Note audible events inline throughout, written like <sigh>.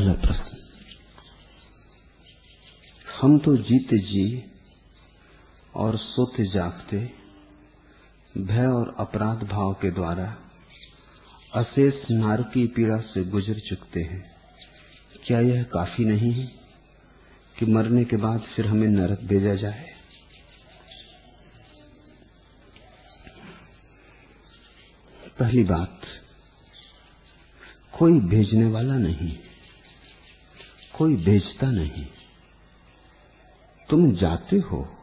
पहला प्रश्न। हम तो जीते जी और सोते जागते, भय और अपराध भाव के द्वारा अशेष नारकी पीड़ा से गुजर चुकते हैं। क्या यह काफ़ी नहीं है कि मरने के बाद फिर हमें नरक भेजा जाए? पहली बात, कोई भेजने वाला नहीं। कोई भेजता नहीं। तुम जाते हो।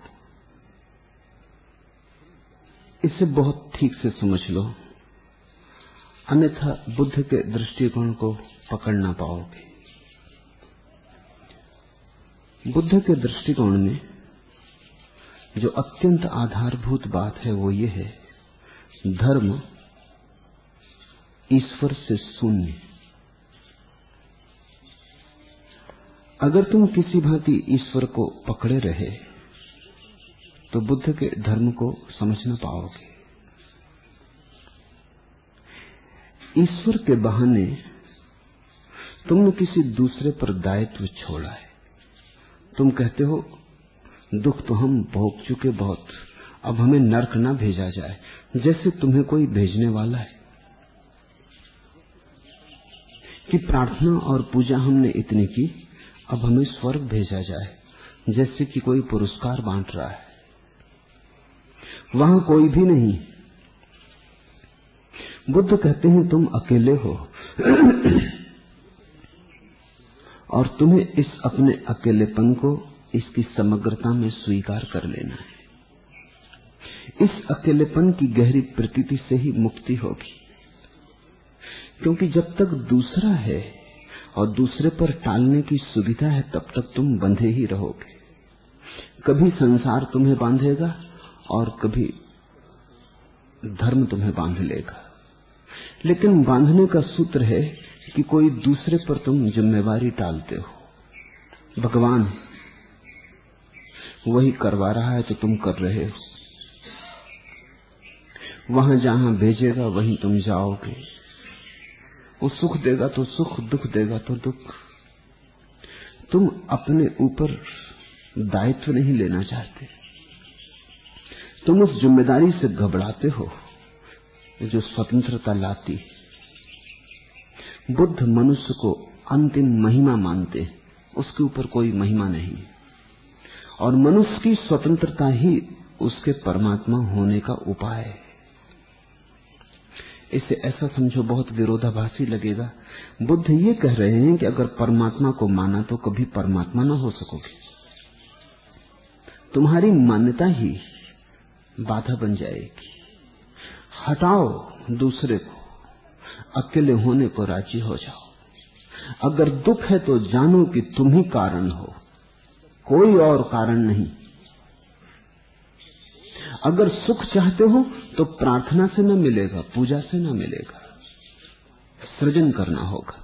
इसे बहुत ठीक से समझ लो। अन्यथा बुद्ध के दृष्टिकोण को पकड़ ना पाओगे। बुद्ध के दृष्टिकोण में जो अत्यंत आधारभूत बात है वो ये है, धर्म ईश्वर से शून्य। अगर तुम किसी भांति ईश्वर को पकड़े रहे तो बुद्ध के धर्म को समझ न पाओगे। ईश्वर के बहाने तुमने किसी दूसरे पर दायित्व छोड़ा है। तुम कहते हो, दुख तो हम भोग चुके बहुत, अब हमें नरक ना भेजा जाए, जैसे तुम्हें कोई भेजने वाला है। कि प्रार्थना और पूजा हमने इतनी की? अब हमें स्वर्ग भेजा जाए, जैसे कि कोई पुरस्कार बांट रहा है। वहाँ कोई भी नहीं। बुद्ध कहते हैं, तुम अकेले हो <clears throat> और तुम्हें इस अपने अकेलेपन को इसकी समग्रता में स्वीकार कर लेना है। इस अकेलेपन की गहरी प्रतीति से ही मुक्ति होगी, क्योंकि जब तक दूसरा है और दूसरे पर टालने की सुविधा है, तब तक तुम बंधे ही रहोगे। कभी संसार तुम्हें बांधेगा और कभी धर्म तुम्हें बाँध लेगा। लेकिन बांधने का सूत्र है कि कोई दूसरे पर तुम जिम्मेवारी टालते हो। भगवान, वही करवा रहा है तो तुम कर रहे हो। वहाँ जहाँ भेजेगा, वहीं तुम जाओगे। वो सुख देगा तो सुख, दुख देगा तो दुख। तुम अपने ऊपर दायित्व नहीं लेना चाहते। तुम उस ज़िम्मेदारी से घबराते हो जो स्वतंत्रता लाती बुद्ध मनुष्य को अंतिम महिमा मानते उसके ऊपर कोई महिमा नहीं और मनुष्य की स्वतंत्रता ही उसके परमात्मा होने का उपाय है। इसे ऐसा समझो, बहुत विरोधाभासी लगेगा। बुद्ध ये कह रहे हैं कि अगर परमात्मा को माना तो कभी परमात्मा ना हो सकोगे। तुम्हारी मान्यता ही बाधा बन जाएगी। हटाओ दूसरे को, अकेले होने को राज़ी हो जाओ। अगर दुख है तो जानो कि तुम ही कारण हो। कोई और कारण नहीं। अगर सुख चाहते हो तो प्रार्थना से न मिलेगा, पूजा से न मिलेगा। सृजन करना होगा।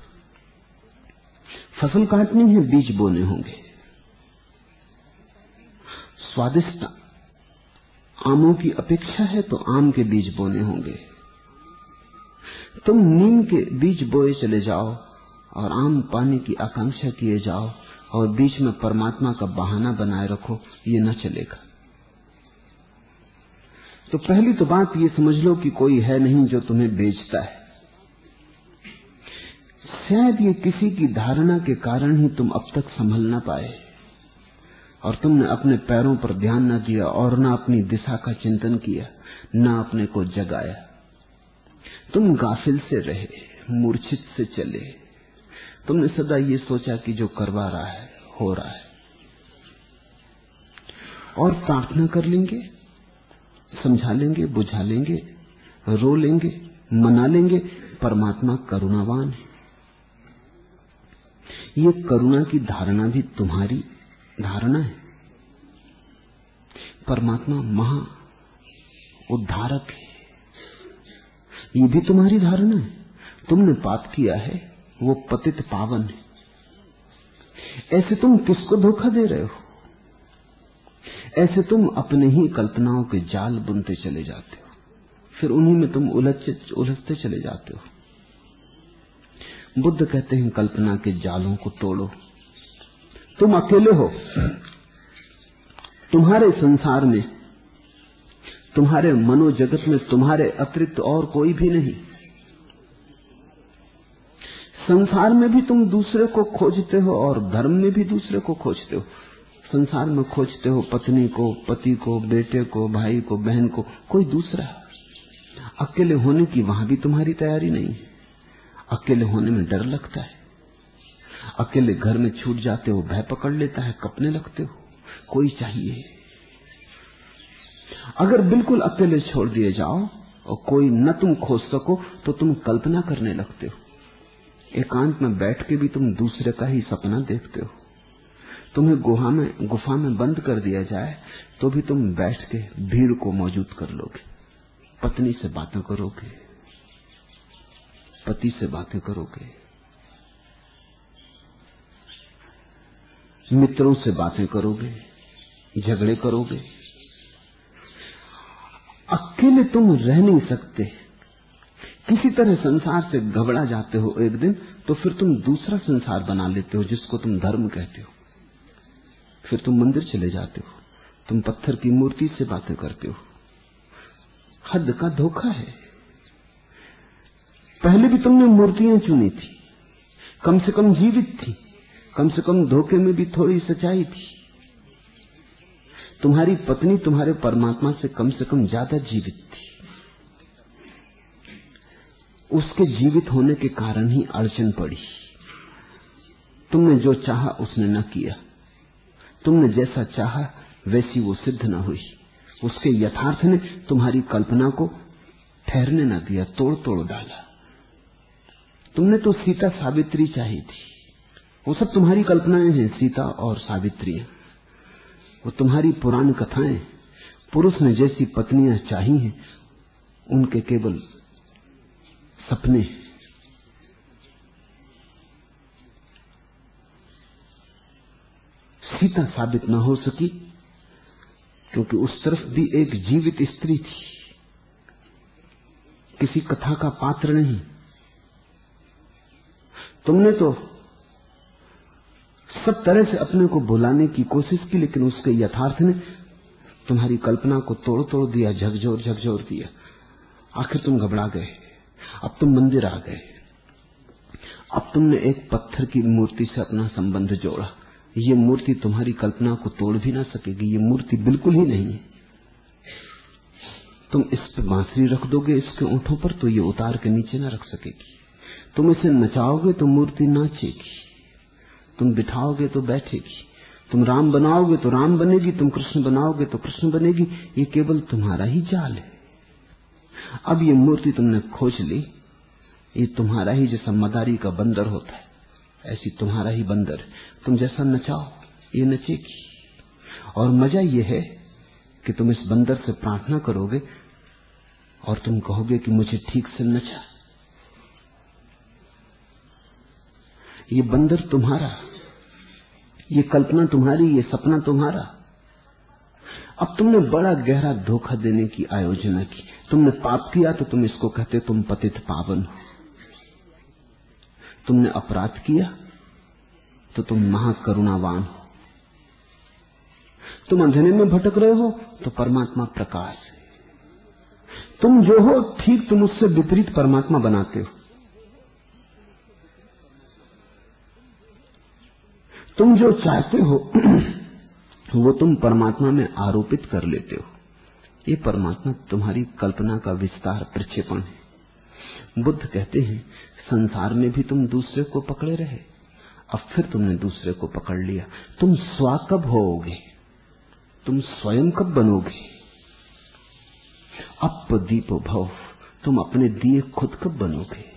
फ़सल काटनी है, बीज बोने होंगे। स्वादिष्ट आमों की अपेक्षा है तो आम के बीज बोने होंगे। तुम नीम के बीज बोए चले जाओ, और आम पाने की आकांक्षा किए जाओ, और बीच में परमात्मा का बहाना बनाए रखो, ये न चलेगा। तो पहली तो बात ये समझ लो कि कोई है नहीं जो तुम्हें बेचता है। शायद ये किसी की धारणा के कारण ही तुम अब तक संभल ना पाए और तुमने अपने पैरों पर ध्यान न दिया और न अपनी दिशा का चिंतन किया, न अपने को जगाया। तुम गाफिल से रहे, मूर्छित से चले। तुमने सदा ये सोचा कि जो करवा रहा है, हो रहा है। और प्रार्थना कर लेंगे? समझा लेंगे, बुझा लेंगे, रो लेंगे, मना लेंगे। परमात्मा करुणावान है। ये करुणा की धारणा भी तुम्हारी धारणा है। परमात्मा महा उद्धारक है। ये भी तुम्हारी धारणा है। तुमने पाप किया है, वो पतित पावन है। ऐसे तुम किसको धोखा दे रहे हो? ऐसे तुम अपने ही कल्पनाओं के जाल बुनते चले जाते हो। फिर उन्हीं में तुम उलझते चले जाते हो। बुद्ध कहते हैं, कल्पना के जालों को तोड़ो। तुम अकेले हो। तुम्हारे संसार में, तुम्हारे मनोजगत में, तुम्हारे अतिरिक्त और कोई भी नहीं। संसार में भी तुम दूसरे को खोजते हो और धर्म में भी दूसरे को खोजते हो। संसार में खोजते हो पत्नी को, पति को, बेटे को, भाई को, बहन को, कोई दूसरा? अकेले होने की वहाँ भी तुम्हारी तैयारी नहीं है। अकेले होने में डर लगता है। अकेले घर में छूट जाते हो, भय पकड़ लेता है, कपने लगते हो। कोई चाहिए? अगर बिल्कुल अकेले छोड़ दिए जाओ और कोई न तुम खोज सको तो तुम कल्पना करने लगते हो। एकांत में बैठ के भी तुम दूसरे का ही सपना देखते हो। तुम्हें गुहा में, गुफा में बंद कर दिया जाए तो भी तुम बैठ के भीड़ को मौजूद कर लोगे। पत्नी से बातें करोगे। पति से बातें करोगे। मित्रों से बातें करोगे। झगड़े करोगे। अकेले तुम रह नहीं सकते। किसी तरह संसार से घबरा जाते हो एक दिन तो फिर तुम दूसरा संसार बना लेते हो, जिसको तुम धर्म कहते हो। फिर तुम मंदिर चले जाते हो। तुम पत्थर की मूर्ति से बातें करते हो। हद का धोखा है। पहले भी तुमने मूर्तियाँ चुनी थी। कम से कम जीवित थी। कम से कम धोखे में भी थोड़ी सच्चाई थी। तुम्हारी पत्नी तुम्हारे परमात्मा से कम से कम ज़्यादा जीवित थी। उसके जीवित होने के कारण ही अड़चन पड़ी। तुमने जो चाहा उसने न किया। तुमने जैसा चाहा, वैसी वो सिद्ध न हुई। उसके यथार्थ ने तुम्हारी कल्पना को ठहरने न दिया तोड़ तोड़ डाला। तुमने तो सीता सावित्री चाही थी। वो सब तुम्हारी कल्पनाएँ हैं, सीता और सावित्रियाँ। वो तुम्हारी पुरानी कथाएँ, पुरुष ने जैसी पत्नियाँ चाही हैं, उनके केवल सपने सीता साबित न हो सकी, क्योंकि उस तरफ़ भी एक जीवित स्त्री थी। किसी कथा का पात्र नहीं। तुमने तो सब तरह से अपने को भुलाने की कोशिश की, लेकिन उसके यथार्थ ने तुम्हारी कल्पना को तोड़ तोड़ दिया, झकझोर झकझोर दिया। आखिर तुम घबरा गए। अब तुम मंदिर आ गए। अब तुमने एक पत्थर की मूर्ति से अपना संबंध जोड़ा। ये मूर्ति तुम्हारी कल्पना को तोड़ भी ना सकेगी, ये मूर्ति बिल्कुल ही नहीं है। तुम इस पे बांसुरी रख दोगे इसके ओंठों पर तो ये उतार के नीचे ना रख सकेगी। तुम इसे नचाओगे तो मूर्ति नाचेगी। तुम बिठाओगे तो बैठेगी। तुम राम बनाओगे तो राम बनेगी, तुम कृष्ण बनाओगे तो कृष्ण बनेगी, ये केवल तुम्हारा ही जाल है। अब ये मूर्ति तुमने खोज ली, ये तुम्हारा ही जैसा मदारी का बंदर होता है। ऐसी तुम्हारा ही बंदर, तुम जैसा नचाओ, ये नचेगी। और मज़ा ये है कि तुम इस बंदर से प्रार्थना करोगे और तुम कहोगे कि मुझे ठीक से नचा। ये बंदर तुम्हारा, ये कल्पना तुम्हारी, ये सपना तुम्हारा। अब तुमने बड़ा गहरा धोखा देने की आयोजना की, तुमने पाप किया तो तुम इसको कहते तुम पतित पावन हो। तुमने अपराध किया तो तुम महाकरुणावान हो। तुम अंधेरे में भटक रहे हो तो परमात्मा प्रकाश है। तुम जो हो, ठीक तुम उससे विपरीत परमात्मा बनाते हो। तुम जो चाहते हो, वो तुम परमात्मा में आरोपित कर लेते हो। ये परमात्मा तुम्हारी कल्पना का विस्तार, प्रक्षेपण है। बुद्ध कहते हैं संसार में भी तुम दूसरे को पकड़े रहे। अब फिर तुमने दूसरे को पकड़ लिया। तुम स्वा कब होोगे? तुम स्वयं कब बनोगे? अप दीपो भव, तुम अपने दिए खुद कब बनोगे?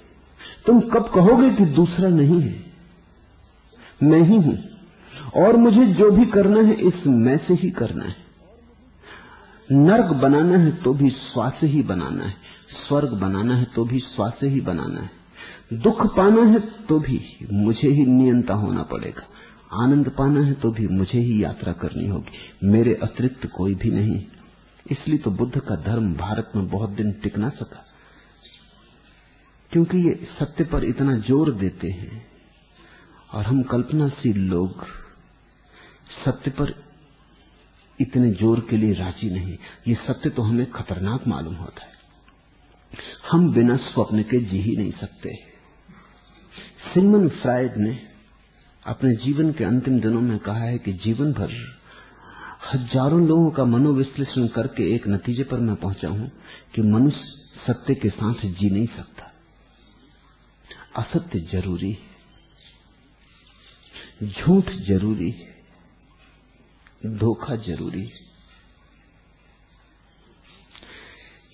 तुम कब कहोगे कि दूसरा नहीं है? मैं ही हूँ, और मुझे जो भी करना है, इस मैं से ही करना है। नर्क बनाना है तो भी स्वा से ही बनाना है। स्वर्ग बनाना है तो भी स्वा से ही बनाना है। दुख पाना है तो भी मुझे ही नियंता होना पड़ेगा। आनंद पाना है तो भी मुझे ही यात्रा करनी होगी। मेरे अतिरिक्त कोई भी नहीं। इसलिए तो बुद्ध का धर्म भारत में बहुत दिन टिक ना सका। क्योंकि ये सत्य पर इतना ज़ोर देते हैं। और हम कल्पनाशील लोग, सत्य पर इतने ज़ोर के लिए राज़ी नहीं। ये सत्य तो हमें खतरनाक मालूम होता है। हम बिना स्वप्न के जी ही नहीं सकते। सिगमन फ्राइड ने अपने जीवन के अंतिम दिनों में कहा है कि जीवन भर हज़ारों लोगों का मनोविश्लेषण करके एक नतीजे पर मैं पहुँचा हूँ कि मनुष्य सत्य के साथ जी नहीं सकता। असत्य ज़रूरी है। झूठ ज़रूरी है। धोखा ज़रूरी है।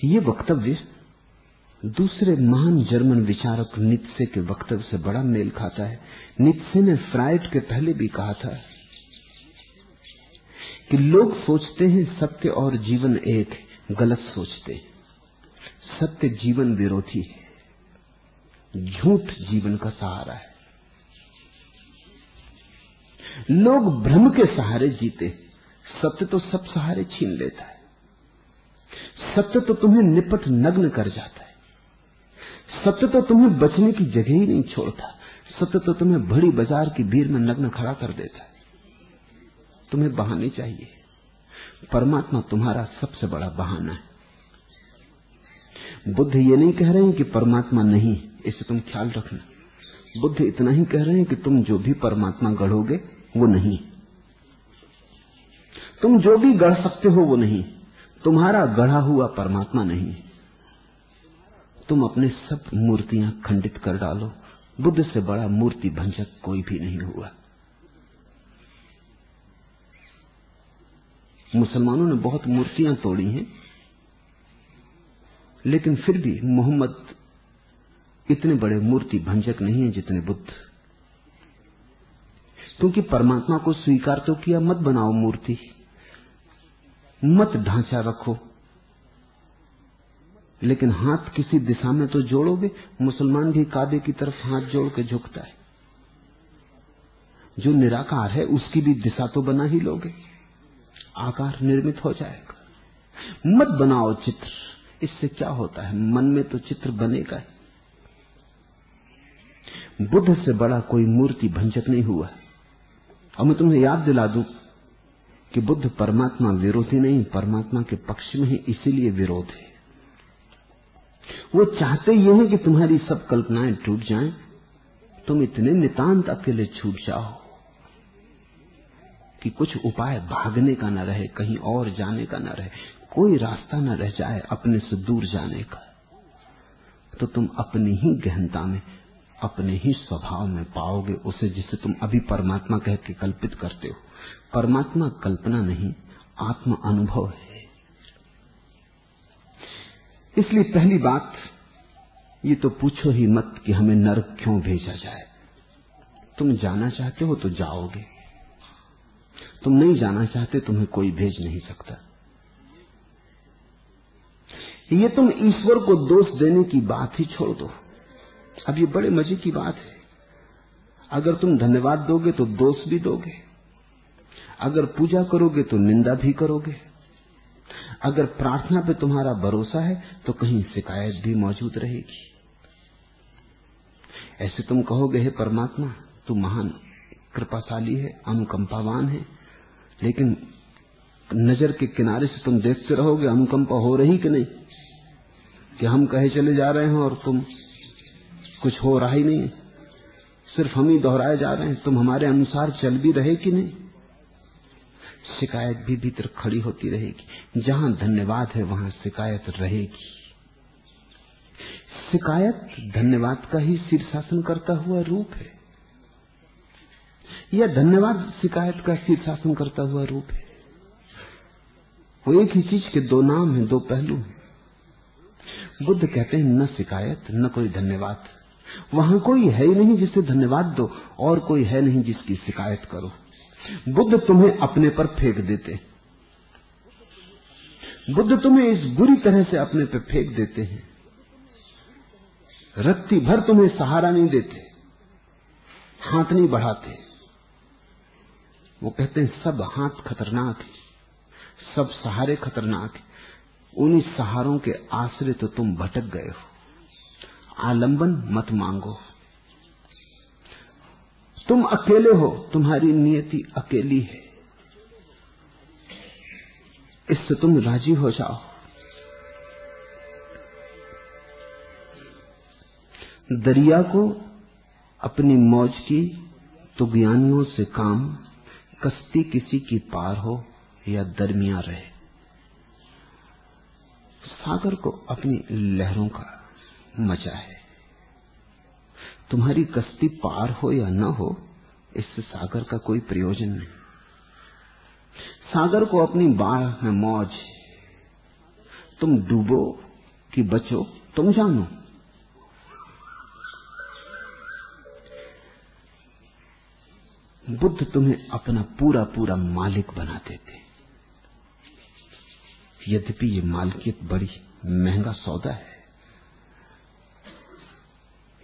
ये वक्तव्य दूसरे महान जर्मन विचारक नित्से के वक्तव्य से बड़ा मेल खाता है। नित्से ने फ्राइड के पहले भी कहा था कि लोग सोचते हैं सत्य और जीवन एक गलत सोचते हैं। सत्य जीवन विरोधी है, झूठ जीवन का सहारा है। लोग भ्रम के सहारे जीते सत्य तो सब सहारे छीन लेता है। सत्य तो तुम्हें निपट नग्न कर जाता है। सत्य तो तुम्हें बचने की जगह ही नहीं छोड़ता। सत्य तो तुम्हें बड़ी बाज़ार की भीड़ में नग्न खड़ा कर देता है। तुम्हें बहाने चाहिए। परमात्मा तुम्हारा सबसे बड़ा बहाना है। बुद्ध ये नहीं कह रहे हैं कि परमात्मा नहीं, इसे तुम ख्याल रखना। बुद्ध इतना ही कह रहे हैं कि तुम जो भी परमात्मा गढ़ोगे, वो नहीं। तुम जो भी गढ़ सकते हो, वो नहीं। तुम्हारा गढ़ा हुआ परमात्मा नहीं। तुम अपने सब मूर्तियाँ खंडित कर डालो। बुद्ध से बड़ा मूर्ति भंजक कोई भी नहीं हुआ। मुसलमानों ने बहुत मूर्तियाँ तोड़ी हैं, लेकिन फिर भी मोहम्मद इतने बड़े मूर्ति भंजक नहीं है जितने बुद्ध। क्योंकि परमात्मा को स्वीकार तो किया, मत बनाओ मूर्ति, मत ढांचा रखो। लेकिन हाथ किसी दिशा में तो जोड़ोगे, मुसलमान भी काबे की तरफ़ हाथ जोड़ के झुकता है। जो निराकार है, उसकी भी दिशा तो बना ही लोगे। आकार निर्मित हो जाएगा। मत बनाओ चित्र। इससे क्या होता है? मन में तो चित्र बनेगा ही। बुद्ध से बड़ा कोई मूर्ति भंजक नहीं हुआ और मैं तुम्हें याद दिला दू कि बुद्ध परमात्मा विरोधी नहीं, परमात्मा के पक्ष में ही इसीलिए विरोध है। वो चाहते ये हैं कि तुम्हारी सब कल्पनाएँ टूट जाएँ। तुम इतने नितांत अकेले छूट जाओ कि कुछ उपाय भागने का न रहे, कहीं और जाने का न रहे, कोई रास्ता न रह जाए अपने से दूर जाने का। तो तुम अपनी ही गहनता में, अपने ही स्वभाव में पाओगे उसे जिसे तुम अभी परमात्मा कह के कल्पित करते हो। परमात्मा कल्पना नहीं, आत्म अनुभव है। इसलिए पहली बात, ये तो पूछो ही मत कि हमें नरक क्यों भेजा जाए। तुम जाना चाहते हो तो जाओगे। तुम नहीं जाना चाहते, तुम्हें कोई भेज नहीं सकता। ये तुम ईश्वर को दोष देने की बात ही छोड़ दो। अब ये बड़े मज़े की बात है। अगर तुम धन्यवाद दोगे तो दोष भी दोगे। अगर पूजा करोगे तो निंदा भी करोगे। अगर प्रार्थना पे तुम्हारा भरोसा है तो कहीं शिकायत भी मौजूद रहेगी। ऐसे तुम कहोगे, हे परमात्मा, तू महान, कृपाशाली है, अनुकंपावान है, लेकिन नज़र के किनारे से तुम देखते रहोगे, अनुकंपा हो रही कि नहीं? कि हम कहे चले जा रहे हैं और तुम कुछ हो रहा ही नहीं सिर्फ़ हम ही दोहराए जा रहे हैं, तुम हमारे अनुसार चल भी रहे कि नहीं? शिकायत भी भीतर खड़ी होती रहेगी। जहाँ धन्यवाद है, वहाँ शिकायत रहेगी। शिकायत धन्यवाद का ही शीर्षासन करता हुआ रूप है। या धन्यवाद शिकायत का शीर्षासन करता हुआ रूप है। वो एक ही चीज़ के दो नाम है, दो पहलू हैं। बुद्ध कहते हैं, न शिकायत, न कोई धन्यवाद। वहाँ कोई है ही नहीं जिसे धन्यवाद दो, और कोई है नहीं जिसकी शिकायत करो। बुद्ध तुम्हें अपने पर फेंक देते बुद्ध तुम्हें इस बुरी तरह से अपने पर फेंक देते हैं। रत्ती भर तुम्हें सहारा नहीं देते। हाथ नहीं बढ़ाते। वो कहते हैं, सब हाथ खतरनाक है। सब सहारे खतरनाक है। उन्हीं सहारों के आश्रय तो तुम भटक गए हो। आलंबन मत मांगो। तुम अकेले हो, तुम्हारी नियति अकेली है। इससे तुम राज़ी हो जाओ। दरिया को अपनी मौज की, तुगयानियों से काम, कश्ती किसी की पार हो या दरमिया रहे। सागर को अपनी लहरों का मज़ा है। तुम्हारी कश्ती पार हो या न हो, इससे सागर का कोई प्रयोजन नहीं। सागर को अपनी बाढ़ में मौज तुम डूबो कि बचो, तुम जानो। बुद्ध तुम्हें अपना पूरा पूरा मालिक बना देते यद्यपि ये मालकियत बड़ी महँगा सौदा है।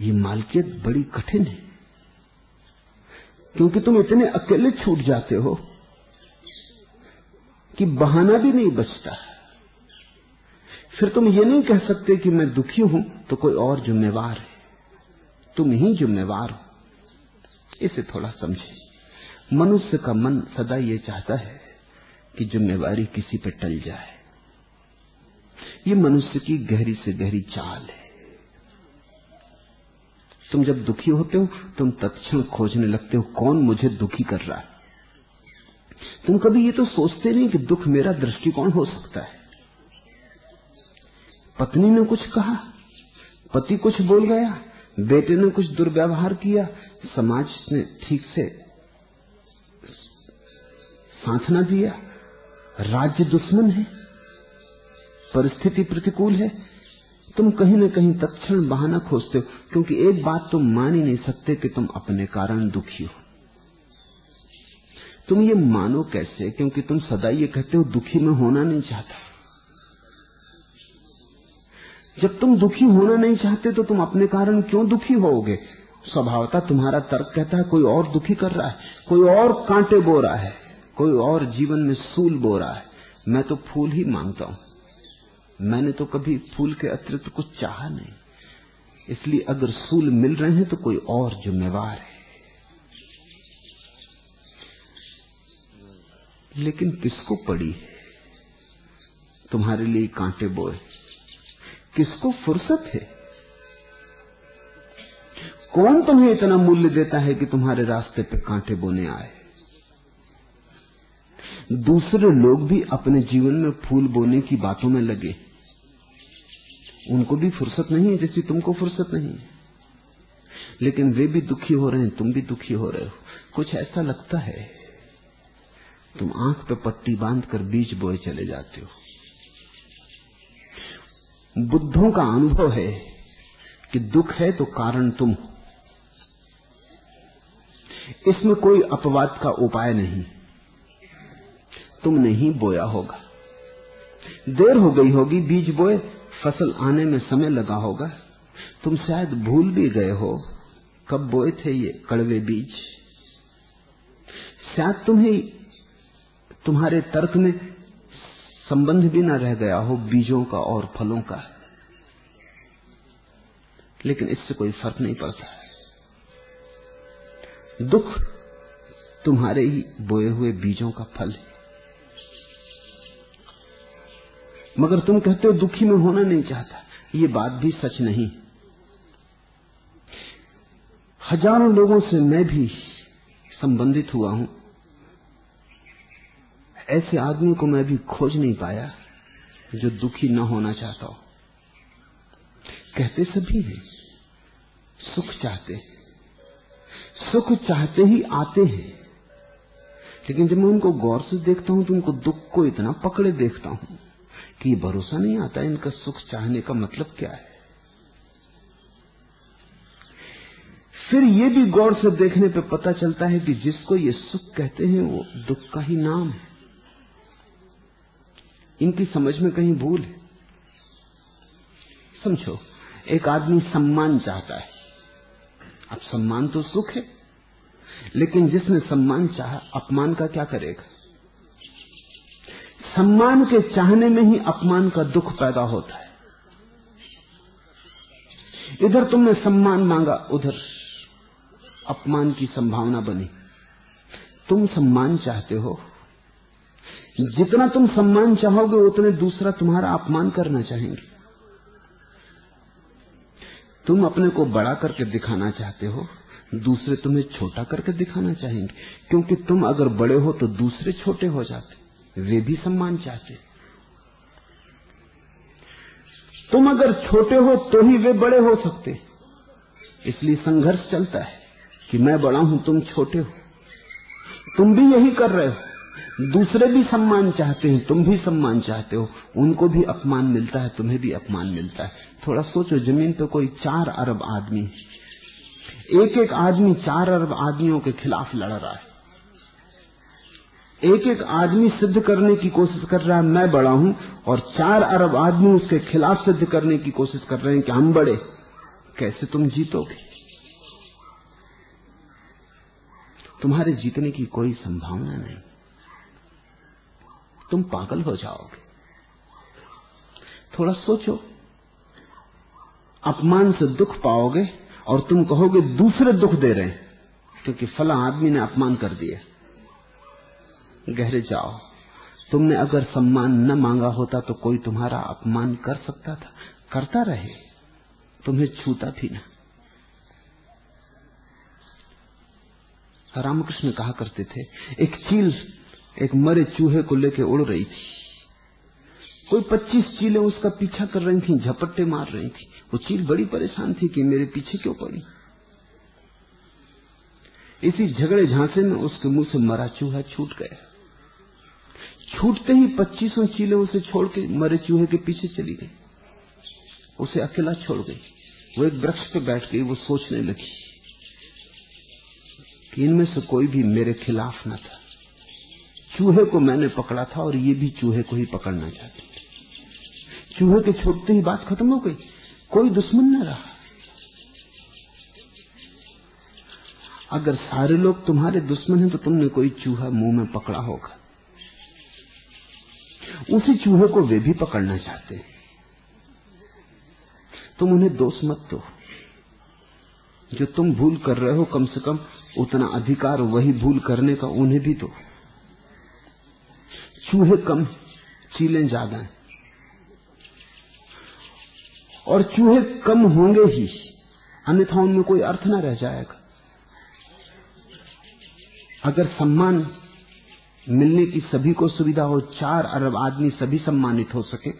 ये मालकियत बड़ी कठिन है। क्योंकि तुम इतने अकेले छूट जाते हो कि बहाना भी नहीं बचता। फिर तुम ये नहीं कह सकते कि मैं दुखी हूँ तो कोई और जिम्मेवार है। तुम ही जिम्मेवार हो। इसे थोड़ा समझे। मनुष्य का मन सदा ये चाहता है कि जिम्मेवारी किसी पर टल जाए। ये मनुष्य की गहरी से गहरी चाल है। तुम जब दुखी होते हो, तुम तत्क्षण खोजने लगते हो, कौन मुझे दुखी कर रहा है? तुम कभी ये तो सोचते नहीं कि दुख मेरा दृष्टिकोण हो सकता है। पत्नी ने कुछ कहा, पति कुछ बोल गया, बेटे ने कुछ दुर्व्यवहार किया, समाज ने ठीक से साथ ना दिया। राज्य दुश्मन है, परिस्थिति प्रतिकूल है तुम कहीं न कहीं तत्क्षण बहाना खोजते हो, क्योंकि एक बात तुम मान ही नहीं सकते कि तुम अपने कारण दुखी हो। तुम ये मानो कैसे, क्योंकि तुम सदा ये कहते हो, दुखी में होना नहीं चाहता। जब तुम दुखी होना नहीं चाहते तो तुम अपने कारण क्यों दुखी होोगे स्वभावता तुम्हारा तर्क कहता है, कोई और दुखी कर रहा है, कोई और कांटे बो रहा है, कोई और जीवन में सूल बो रहा है। मैं तो फूल ही माँगता हूँ। मैंने तो कभी फूल के अतिरिक्त कुछ चाहा नहीं। इसलिए अगर सूल मिल रहे हैं तो कोई और जिम्मेवार है। लेकिन किसको पड़ी है? तुम्हारे लिए कांटे बोए किसको फुर्सत है? कौन तुम्हें इतना मूल्य देता है कि तुम्हारे रास्ते पे कांटे बोने आए? दूसरे लोग भी अपने जीवन में फूल बोने की बातों में लगे। उनको भी फुर्सत नहीं है जैसी तुमको फुर्सत नहीं है। लेकिन वे भी दुखी हो रहे हैं, तुम भी दुखी हो रहे हो। कुछ ऐसा लगता है, तुम आँख पे पट्टी बांधकर बीज बोए चले जाते हो। बुद्धों का अनुभव है कि दुख है तो कारण तुम इसमें कोई अपवाद का उपाय नहीं। तुमने ही बोया होगा। देर हो गई होगी, बीज बोए फ़सल आने में समय लगा होगा। तुम शायद भूल भी गए हो, कब बोए थे ये कड़वे बीज। शायद तुम्हें, तुम्हारे तर्क में संबंध भी ना रह गया हो बीजों का और फलों का। लेकिन इससे कोई फ़र्क नहीं पड़ता। दुख तुम्हारे ही बोए हुए बीजों का फल है। मगर तुम कहते हो दुखी में होना नहीं चाहता। ये बात भी सच नहीं। हज़ारों लोगों से मैं भी संबंधित हुआ हूँ। ऐसे आदमी को मैं भी खोज नहीं पाया जो दुखी न होना चाहता हो। कहते सभी हैं, सुख चाहते सुख चाहते ही आते हैं। लेकिन जब मैं उनको गौर से देखता हूँ तो उनको दुख को इतना पकड़े देखता हूँ। कि भरोसा नहीं आता, इनका सुख चाहने का मतलब क्या है? फिर ये भी गौर से देखने पे पता चलता है कि जिसको ये सुख कहते हैं, वो दुख का ही नाम है। इनकी समझ में कहीं भूल है? समझो, एक आदमी सम्मान चाहता है। अब सम्मान तो सुख है, लेकिन जिसने सम्मान चाहा, अपमान का क्या करेगा? सम्मान के चाहने में ही अपमान का दुख पैदा होता है। इधर तुमने सम्मान मांगा, उधर अपमान की संभावना बनी। तुम सम्मान चाहते हो। जितना तुम सम्मान चाहोगे, उतने दूसरा तुम्हारा अपमान करना चाहेंगे। तुम अपने को बड़ा करके दिखाना चाहते हो, दूसरे तुम्हें छोटा करके दिखाना चाहेंगे। क्योंकि तुम अगर बड़े हो तो दूसरे छोटे हो जाते। वे भी सम्मान चाहते तुम अगर छोटे हो तो ही वे बड़े हो सकते इसलिए संघर्ष चलता है कि मैं बड़ा हूँ, तुम छोटे हो। तुम भी यही कर रहे हो। दूसरे भी सम्मान चाहते हैं, तुम भी सम्मान चाहते हो। उनको भी अपमान मिलता है, तुम्हें भी अपमान मिलता है। थोड़ा सोचो, ज़मीन पे कोई चार अरब आदमी एक एक आदमी चार अरब आदमियों के खिलाफ लड़ रहा है। एक एक आदमी सिद्ध करने की कोशिश कर रहा है, मैं बड़ा हूँ, और चार अरब आदमी उसके खिलाफ सिद्ध करने की कोशिश कर रहे हैं कि हम बड़े कैसे तुम जीतोगे? तुम्हारे जीतने की कोई संभावना नहीं। तुम पागल हो जाओगे। थोड़ा सोचो। अपमान से दुख पाओगे, और तुम कहोगे दूसरे दुख दे रहे हैं, क्योंकि फला आदमी ने अपमान कर दिया। गहरे जाओ। तुमने अगर सम्मान न मांगा होता तो कोई तुम्हारा अपमान कर सकता था, करता रहे। तुम्हें छूता भी ना। रामकृष्ण कहा करते थे, एक चील, एक मरे चूहे को लेकर उड़ रही थी। कोई पच्चीस चीलें उसका पीछा कर रही थी, झपट्टे मार रही थी। वो चील बड़ी परेशान थी कि मेरे पीछे क्यों पड़ी? इसी झगड़े झांसे में उसके मुँह से मरा चूहा छूट गया। छूटते ही पच्चीसों चीले उसे छोड़ के मरे चूहे के पीछे चली गई। उसे अकेला छोड़ गई। वो एक वृक्ष पे बैठ गई, वो सोचने लगी कि इनमें से कोई भी मेरे खिलाफ न था। चूहे को मैंने पकड़ा था और ये भी चूहे को ही पकड़ना चाहती चूहे के छोड़ते ही बात खत्म हो गई। कोई दुश्मन न रहा। अगर सारे लोग तुम्हारे दुश्मन हैं तो तुमने कोई चूहा मुँह में पकड़ा होगा। उसी चूहे को वे भी पकड़ना चाहते हैं। तुम उन्हें दोष मत दो। जो तुम भूल कर रहे हो कम से कम उतना अधिकार वही भूल करने का उन्हें भी दो। चूहे कम, चीलें ज़्यादा हैं। और चूहे कम होंगे ही, अन्यथा उनमें कोई अर्थ ना रह जाएगा। अगर सम्मान मिलने की सभी को सुविधा हो चार अरब आदमी सभी सम्मानित हो सके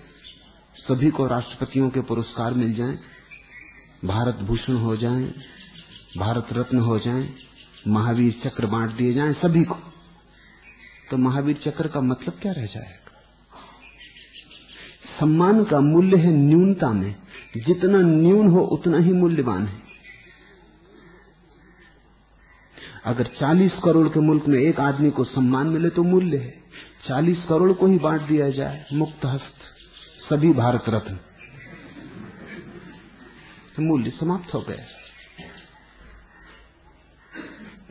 सभी को राष्ट्रपतियों के पुरस्कार मिल जाएँ, भारत भूषण हो जाएँ, भारत रत्न हो जाएँ, महावीर चक्र बांट दिए जाएँ सभी को। तो महावीर चक्र का मतलब क्या रह जाएगा? सम्मान का मूल्य है न्यूनता में जितना न्यून हो उतना ही मूल्यवान है। अगर 40 करोड़ के मुल्क में एक आदमी को सम्मान मिले तो मूल्य है। 40 करोड़ को ही बांट दिया जाए, मुक्त हस्त। सभी भारत रत्न। तो मूल्य समाप्त हो गया।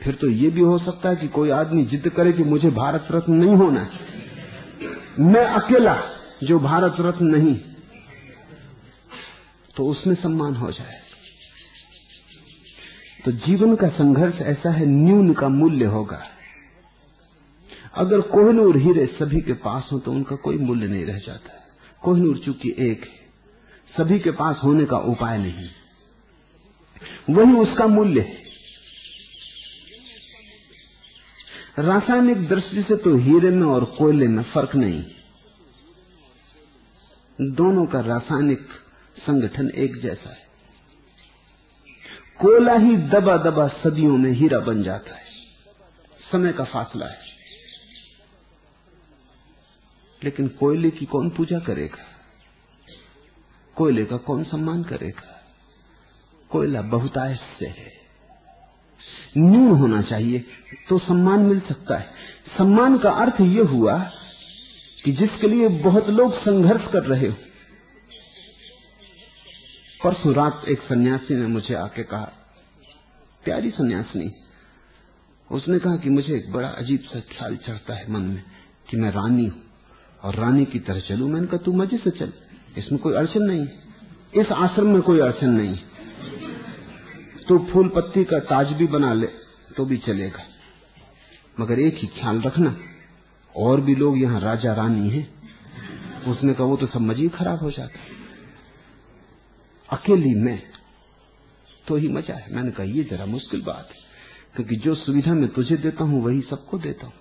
फिर तो ये भी हो सकता है कि कोई आदमी जिद करे कि मुझे भारत रत्न नहीं होना मैं अकेला जो भारत रत्न नहीं तो उसमें सम्मान हो जाए। तो जीवन का संघर्ष ऐसा है, न्यून का मूल्य होगा। अगर कोहनूर हीरे सभी के पास हो तो उनका कोई मूल्य नहीं रह जाता। है कोहनूर चूँकि एक है, सभी के पास होने का उपाय नहीं। वही उसका मूल्य है। रासायनिक दृष्टि से तो हीरे में और कोयले में फ़र्क नहीं। दोनों का रासायनिक संगठन एक जैसा है। कोयला ही दबा दबा सदियों में हीरा बन जाता है। समय का फासला है। लेकिन कोयले की कौन पूजा करेगा? कोयले का कौन सम्मान करेगा? कोयला बहुतायश से है। न्यून होना चाहिए तो सम्मान मिल सकता है। सम्मान का अर्थ यह हुआ कि जिसके लिए बहुत लोग संघर्ष कर रहे हो परसों रात एक सन्यासी ने मुझे आके कहा, प्यारी सन्यासिनी, उसने कहा कि मुझे एक बड़ा अजीब सा ख्याल चढ़ता है मन में कि मैं रानी हूँ और रानी की तरह चलू। मैंने कहा तू मज़े से चल, इसमें कोई अड़चन नहीं इस आश्रम में कोई अड़चन नहीं तो फूल पत्ती का ताज भी बना ले तो भी चलेगा। मगर एक ही ख्याल रखना, और भी लोग यहाँ राजा रानी हैं। उसने कहा, वो तो सब मजी खराब हो जाता अकेली मैं तो ही मज़ा है। मैंने कहा, ये जरा मुश्किल बात है, क्योंकि जो सुविधा मैं तुझे देता हूँ, वही सबको देता हूँ।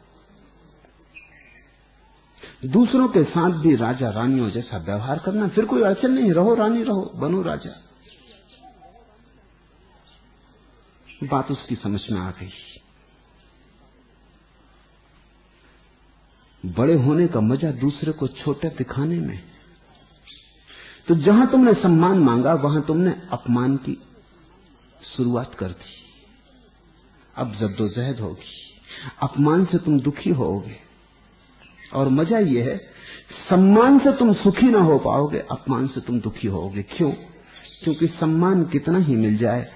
दूसरों के साथ भी राजा रानियों जैसा व्यवहार करना, फिर कोई अड़चन नहीं, रहो रानी, रहो, बनो राजा। बात उसकी समझ में आ गई। बड़े होने का मज़ा दूसरे को छोटे दिखाने में तो जहाँ तुमने सम्मान मांगा, वहाँ तुमने अपमान की शुरुआत कर दी। अब जद्दोजहद होगी। अपमान से तुम दुखी होोगे और मज़ा यह है, सम्मान से तुम सुखी ना हो पाओगे, अपमान से तुम दुखी होोगे क्यों? क्योंकि सम्मान कितना ही मिल जाए,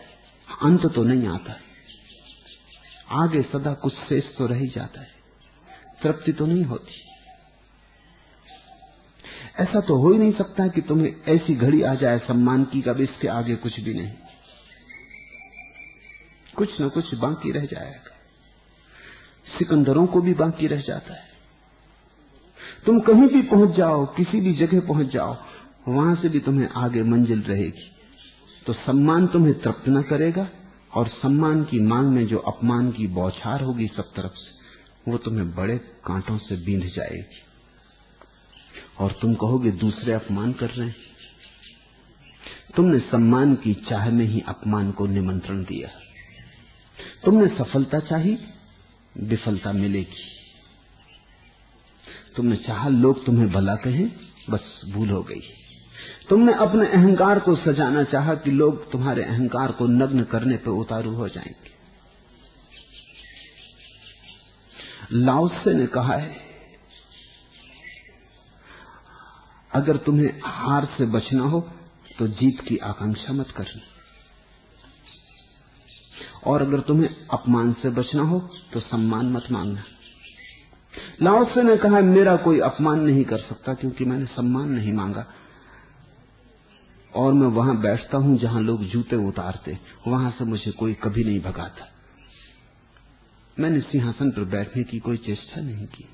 अंत तो नहीं आता। आगे सदा कुछ शेष तो रह जाता है। तृप्ति तो नहीं होती। ऐसा तो हो ही नहीं सकता कि तुम्हें ऐसी घड़ी आ जाए, सम्मान की कब इसके आगे कुछ भी नहीं। कुछ न कुछ बाकी रह जाएगा सिकंदरों को भी बाकी रह जाता है। तुम कहीं भी पहुँच जाओ, किसी भी जगह पहुँच जाओ, वहाँ से भी तुम्हें आगे मंजिल रहेगी। तो सम्मान तुम्हें तृप्त न करेगा, और सम्मान की मांग में जो अपमान की बौछार होगी सब तरफ़ से, वो तुम्हें बड़े कांटों से बींध जाएगी। और तुम कहोगे, दूसरे अपमान कर रहे हैं। तुमने सम्मान की चाह में ही अपमान को निमंत्रण दिया। तुमने सफलता चाही, विफलता मिलेगी। तुमने चाहा, लोग तुम्हें भला कहें, बस भूल हो गई। तुमने अपने अहंकार को सजाना चाहा कि लोग तुम्हारे अहंकार को नग्न करने पर उतारू हो जाएँगे। लाओसे ने कहा है अगर तुम्हें हार से बचना हो तो जीत की आकांक्षा मत करना। और अगर तुम्हें अपमान से बचना हो तो सम्मान मत मांगना। लाओसे ने कहा, मेरा कोई अपमान नहीं कर सकता, क्योंकि मैंने सम्मान नहीं मांगा। और मैं वहाँ बैठता हूँ, जहाँ लोग जूते उतारते। वहाँ से मुझे कोई कभी नहीं भगाता। मैंने सिंहासन पर बैठने की कोई चेष्टा नहीं की।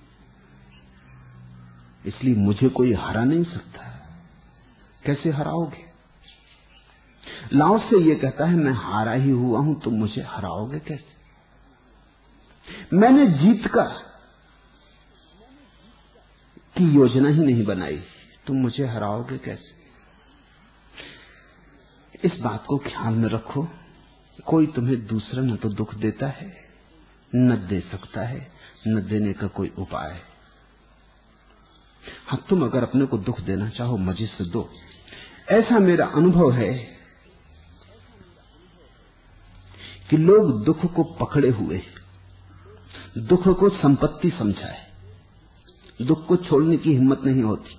इसलिए मुझे कोई हरा नहीं सकता। कैसे हराओगे? लाओ से ये कहता है, मैं हारा ही हुआ हूँ, तुम मुझे हराओगे कैसे? मैंने जीत का की योजना ही नहीं बनाई। तुम मुझे हराओगे कैसे? इस बात को ख्याल में रखो। कोई तुम्हें दूसरा न तो दुख देता है, न दे सकता है, न देने का कोई उपाय। है हाँ तुम अगर अपने को दुख देना चाहो, मज़े से दो। ऐसा मेरा अनुभव है कि लोग दुख को पकड़े हुए, दुख को संपत्ति समझा है दुख को छोड़ने की हिम्मत नहीं होती,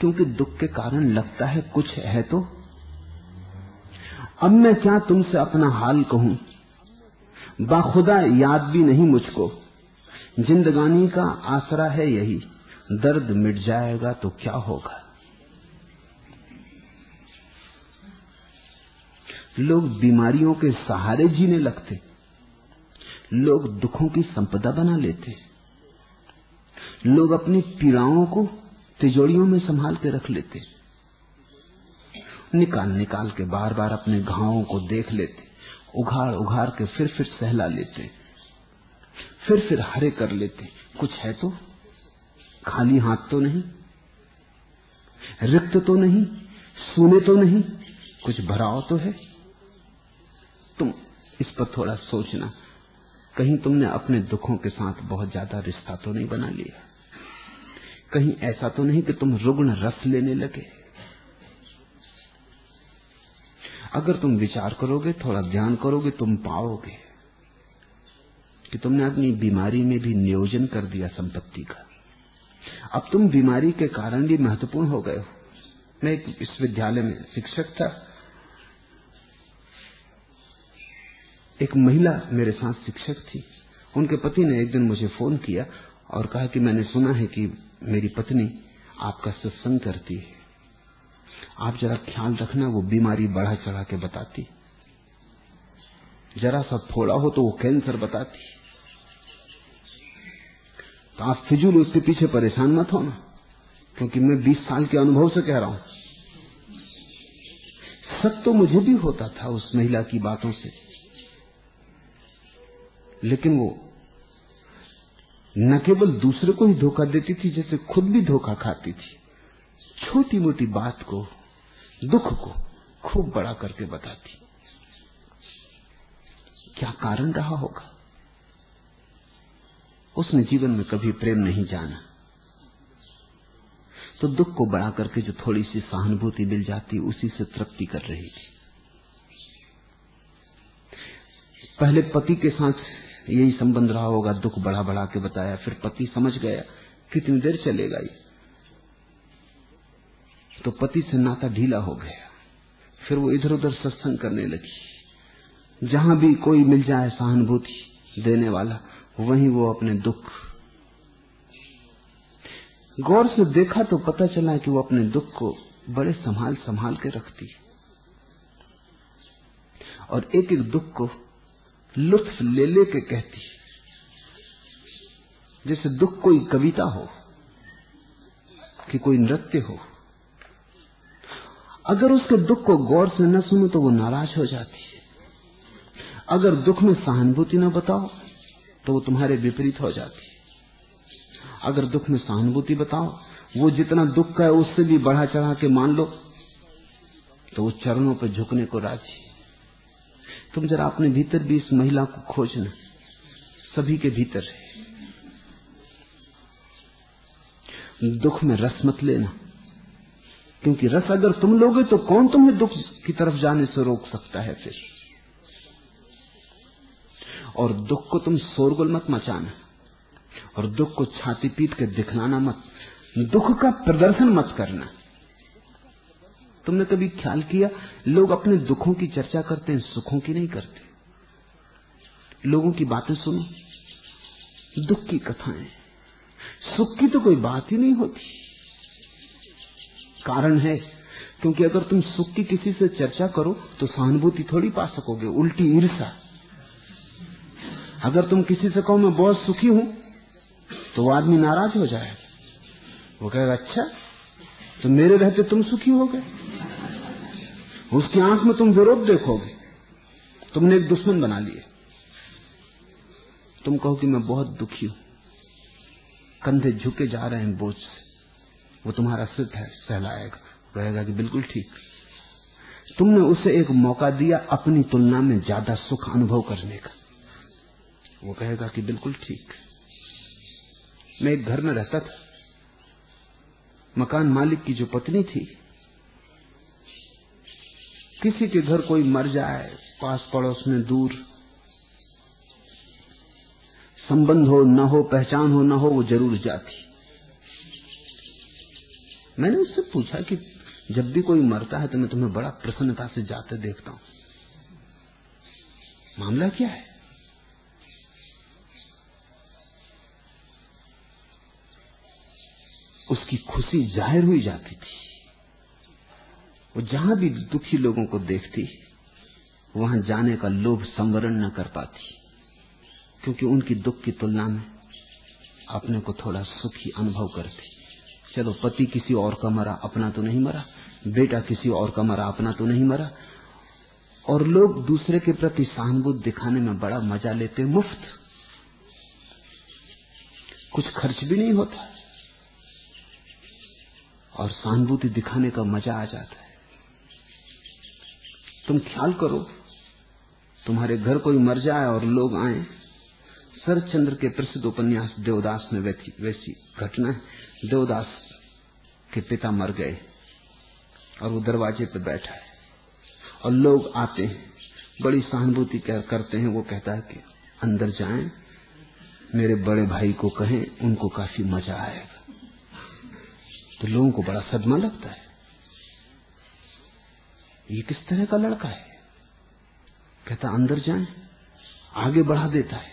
क्योंकि दुख के कारण लगता है कुछ है तो। अब मैं क्या तुमसे अपना हाल कहूँ? बाखुदा याद भी नहीं मुझको। जिंदगानी का आसरा है यही। दर्द मिट जाएगा तो क्या होगा? लोग बीमारियों के सहारे जीने लगते, लोग दुखों की संपदा बना लेते, लोग अपनी पीड़ाओं को तिजोरियों में संभाल के रख लेते, निकाल निकाल के बार बार अपने घावों को देख लेते, उघाड़ उघाड़ के फिर फिर सहला लेते फिर फिर हरे कर लेते। कुछ है तो? खाली हाथ तो नहीं, रिक्त तो नहीं, सुने तो नहीं, कुछ भराव तो है? तुम इस पर थोड़ा सोचना। कहीं तुमने अपने दुखों के साथ बहुत ज़्यादा रिश्ता तो नहीं बना लिया? कहीं ऐसा तो नहीं कि तुम रुग्ण रस लेने लगे? अगर तुम विचार करोगे, थोड़ा ध्यान करोगे, तुम पाओगे कि तुमने अपनी बीमारी में भी नियोजन कर दिया संपत्ति का। अब तुम बीमारी के कारण भी महत्वपूर्ण हो गए हो। मैं एक विश्वविद्यालय में शिक्षक था। एक महिला मेरे साथ शिक्षक थी। उनके पति ने एक दिन मुझे फ़ोन किया और कहा कि मैंने सुना है कि मेरी पत्नी आपका सत्संग करती है। आप जरा ख्याल रखना, वो बीमारी बढ़ा चढ़ा के बताती। जरा सा फोड़ा हो तो वो कैंसर बताती। तो आप फिजूल उसके पीछे परेशान मत हो ना क्योंकि मैं 20 साल के अनुभव से कह रहा हूँ। सच तो मुझे भी होता था उस महिला की बातों से। लेकिन वो न केवल दूसरे को ही धोखा देती थी, जैसे खुद भी धोखा खाती थी। छोटी मोटी बात को, दुख को खूब बड़ा करके बताती। क्या कारण रहा होगा? उसने जीवन में कभी प्रेम नहीं जाना। तो दुख को बड़ा करके जो थोड़ी सी सहानुभूति मिल जाती, उसी से तृप्ति कर रही थी। पहले पति के साथ यही संबंध रहा होगा, दुख बढ़ा बढ़ा के बताया, फिर पति समझ गया, कितनी देर चलेगा ये? तो पति से नाता ढीला हो गया। फिर वो इधर उधर सत्संग करने लगी। जहाँ भी कोई मिल जाए सहानुभूति देने वाला वहीं वो अपने दुख। गौर से देखा तो पता चला कि वो अपने दुख को बड़े संभाल संभाल के रखती और एक एक दुख को लुत्फ ले ले के कहती जैसे दुख कोई कविता हो, कि कोई नृत्य हो। अगर उसके दुख को गौर से न सुनो तो वो नाराज़ हो जाती है। अगर दुख में सहानुभूति न बताओ तो वो तुम्हारे विपरीत हो जाती है। अगर दुख में सहानुभूति बताओ, वो जितना दुख का है उससे भी बढ़ा चढ़ा के मान लो तो वो चरणों पर झुकने को राज़ी तुम जरा अपने भीतर भी इस महिला को खोजना, सभी के भीतर है। दुख में रस मत लेना, क्योंकि रस अगर तुम लोगे तो कौन तुम्हें दुख की तरफ़ जाने से रोक सकता है फिर? और दुख को तुम शोरगुल मत मचाना और दुख को छाती पीट के दिखलाना मत, दुख का प्रदर्शन मत करना। तुमने कभी ख्याल किया, लोग अपने दुखों की चर्चा करते हैं, सुखों की नहीं करते। लोगों की बातें सुनो, दुख की कथाएँ। सुख की तो कोई बात ही नहीं होती। कारण है, क्योंकि अगर तुम सुख की किसी से चर्चा करो तो सहानुभूति थोड़ी पा सकोगे, उल्टी ईर्षा अगर तुम किसी से कहो, मैं बहुत सुखी हूँ तो वो आदमी नाराज़ हो जाएगा। वो कहेगा अच्छा तो मेरे रहते तुम सुखी हो गए। उसकी आँख में तुम विरोध देखोगे। तुमने एक दुश्मन बना लिए। तुम कहो कि मैं बहुत दुखी हूँ। कंधे झुके जा रहे हैं बोझ से। वो तुम्हारा सिर है सहलाएगा कहेगा कि बिल्कुल ठीक। तुमने उसे एक मौका दिया अपनी तुलना में ज़्यादा सुख अनुभव करने का। वो कहेगा कि बिल्कुल ठीक। मैं एक घर में रहता था। मकान मालिक की जो पत्नी थी, किसी के घर कोई मर जाए पास पड़ोस में दूर, संबंध हो, न हो, पहचान हो, न हो, वो ज़रूर जाती। मैंने उससे पूछा कि जब भी कोई मरता है तो मैं तुम्हें बड़ा प्रसन्नता से जाते देखता हूँ। मामला क्या है? उसकी ज़ाहिर हुई जाती थी। वो जहाँ भी दुखी लोगों को देखती, वहाँ जाने का लोभ संवरण न कर पाती, क्योंकि उनकी दुख की तुलना में अपने को थोड़ा सुखी अनुभव करती। चलो, पति किसी और का मरा, अपना तो नहीं मरा। बेटा किसी और का मरा, अपना तो नहीं मरा। और लोग दूसरे के प्रति सहानुभूति दिखाने में बड़ा मज़ा लेते, मुफ़्त। कुछ खर्च भी नहीं होता। और सहानुभूति दिखाने का मज़ा आ जाता है। तुम ख्याल करो, तुम्हारे घर कोई मर जाए और लोग आए, शरदचंद्र के प्रसिद्ध उपन्यास देवदास में वैसी घटना है। देवदास के पिता मर गए और वो दरवाजे पे बैठा है और लोग आते हैं। बड़ी सहानुभूति करते हैं, वो कहता है कि अंदर जाएँ, मेरे बड़े भाई को कहें, उनको काफ़ी मज़ा आएगा। तो लोगों को बड़ा सदमा लगता है। ये किस तरह का लड़का है? कहता, अंदर जाए, आगे बढ़ा देता है।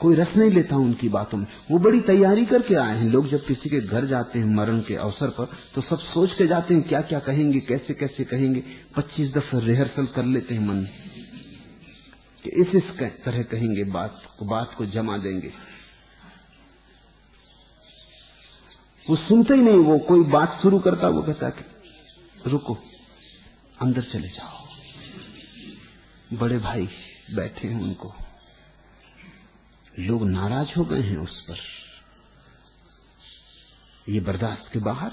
कोई रस नहीं लेता उनकी बातों में। वो बड़ी तैयारी करके आए हैं। लोग जब किसी के घर जाते हैं मरण के अवसर पर तो सब सोच के जाते हैं क्या क्या कहेंगे कैसे कैसे कहेंगे। पच्चीस दफे रिहर्सल कर लेते हैं मन कि इस इस तरह कहेंगे, बात को बात को जमा देंगे। वो सुनते ही नहीं, वो कोई बात शुरू करता, वो कहता कि, रुको, अंदर चले जाओ। बड़े भाई बैठे हैं उनको। लोग नाराज़ हो गए हैं उस पर। ये बर्दाश्त के बाहर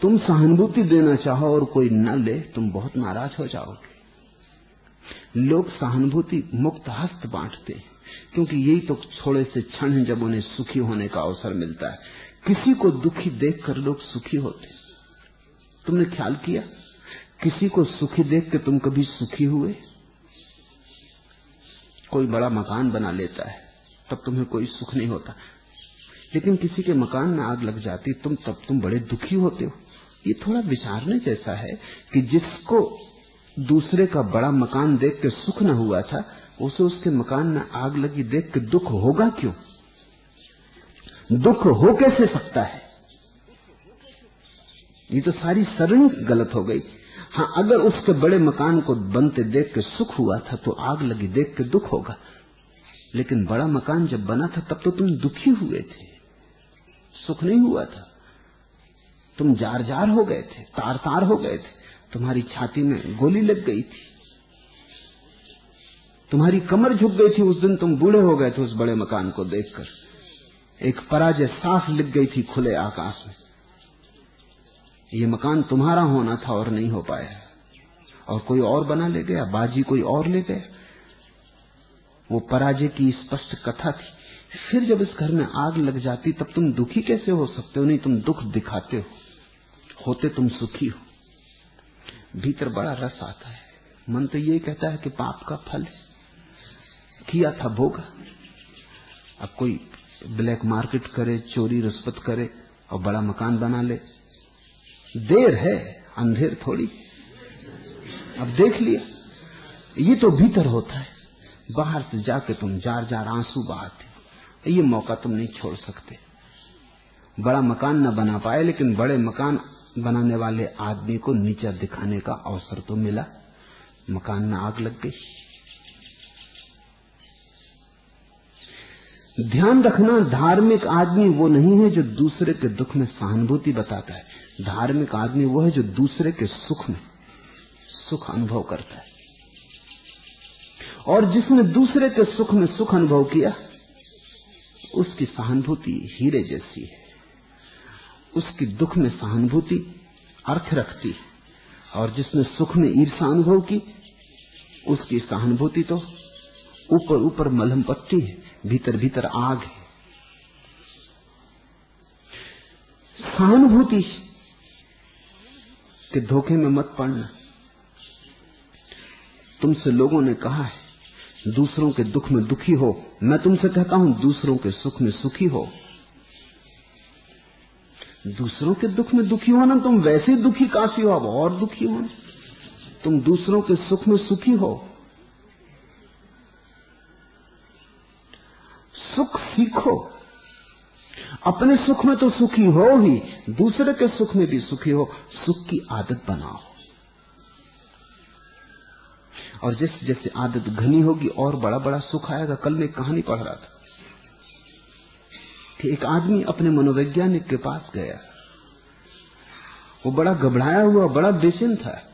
तुम सहानुभूति देना चाहो और कोई न ले, तुम बहुत नाराज़ हो जाओगे। लोग सहानुभूति मुक्त हस्त बांटते क्योंकि यही तो थोड़े से क्षण है जब उन्हें सुखी होने का अवसर मिलता है। किसी को दुखी देखकर लोग सुखी होते। तुमने ख्याल किया? किसी को सुखी देख के तुम कभी सुखी हुए? कोई बड़ा मकान बना लेता है, तब तुम्हें कोई सुख नहीं होता। लेकिन किसी के मकान में आग लग जाती, तुम, तब तुम बड़े दुखी होते हो। ये थोड़ा विचारने जैसा है कि जिसको दूसरे का बड़ा मकान देख के सुख न हुआ था, उसे उसके मकान में आग लगी देख के दुख होगा क्यों? दुख हो कैसे सकता है? ये तो सारी सरणी गलत हो गई। हाँ अगर उसके बड़े मकान को बनते देख के सुख हुआ था तो आग लगी देख के दुख होगा। लेकिन बड़ा मकान जब बना था, तब तो तुम दुखी हुए थे। सुख नहीं हुआ था। तुम जार जार हो गए थे तार तार हो गए थे। तुम्हारी छाती में गोली लग गई थी। तुम्हारी कमर झुक गई थी, उस दिन तुम बूढ़े हो गए थे उस बड़े मकान को देखकर। एक पराजय साफ़ लिख गई थी खुले आकाश में। ये मकान तुम्हारा होना था और नहीं हो पाया। और कोई और बना ले गया, बाजी कोई और ले गया। वो पराजय की स्पष्ट कथा थी। फिर जब इस घर में आग लग जाती, तब तुम दुखी कैसे हो सकते हो? नहीं, तुम दुख दिखाते हो। होते तुम सुखी हो। भीतर बड़ा रस आता है। मन तो ये कहता है कि पाप का फल किया था भोग। अब कोई ब्लैक मार्केट करे, चोरी रिश्वत करे और बड़ा मकान बना ले। देर है, अंधेर थोड़ी। अब देख लिया। ये तो भीतर होता है। बाहर से जाके तुम जार जार आँसू बहाते ये मौका तुम नहीं छोड़ सकते। बड़ा मकान न बना पाए, लेकिन बड़े मकान बनाने वाले आदमी को नीचा दिखाने का अवसर तो मिला। मकान में आग लग गई। ध्यान रखना, धार्मिक आदमी वो नहीं है जो दूसरे के दुख में सहानुभूति बताता है। धार्मिक आदमी वो है जो दूसरे के सुख में सुख अनुभव करता है। और जिसने दूसरे के सुख में सुख अनुभव किया, उसकी सहानुभूति हीरे जैसी है। उसकी दुख में सहानुभूति अर्थ रखती है। और जिसने सुख में ईर्षा अनुभव की, उसकी सहानुभूति तो ऊपर ऊपर मलहम पट्टी है। भीतर भीतर आग है। सहानुभूति के धोखे में मत पड़ना। तुमसे लोगों ने कहा है, दूसरों के दुख में दुखी हो। मैं तुमसे कहता हूँ, दूसरों के सुख में सुखी हो। दूसरों के दुख में दुखी होना, तुम वैसे दुखी काफ़ी हो, अब और दुखी हो तुम दूसरों के सुख में सुखी हो। सुख। अपने सुख में तो सुखी हो ही, दूसरे के सुख में भी सुखी हो, सुख की आदत बनाओ। और जैसे जैसे आदत घनी होगी, और बड़ा बड़ा सुख आएगा। कल मैं कहानी पढ़ रहा था कि एक आदमी अपने मनोवैज्ञानिक के पास गया। वो बड़ा घबराया हुआ, बड़ा बेचैन था।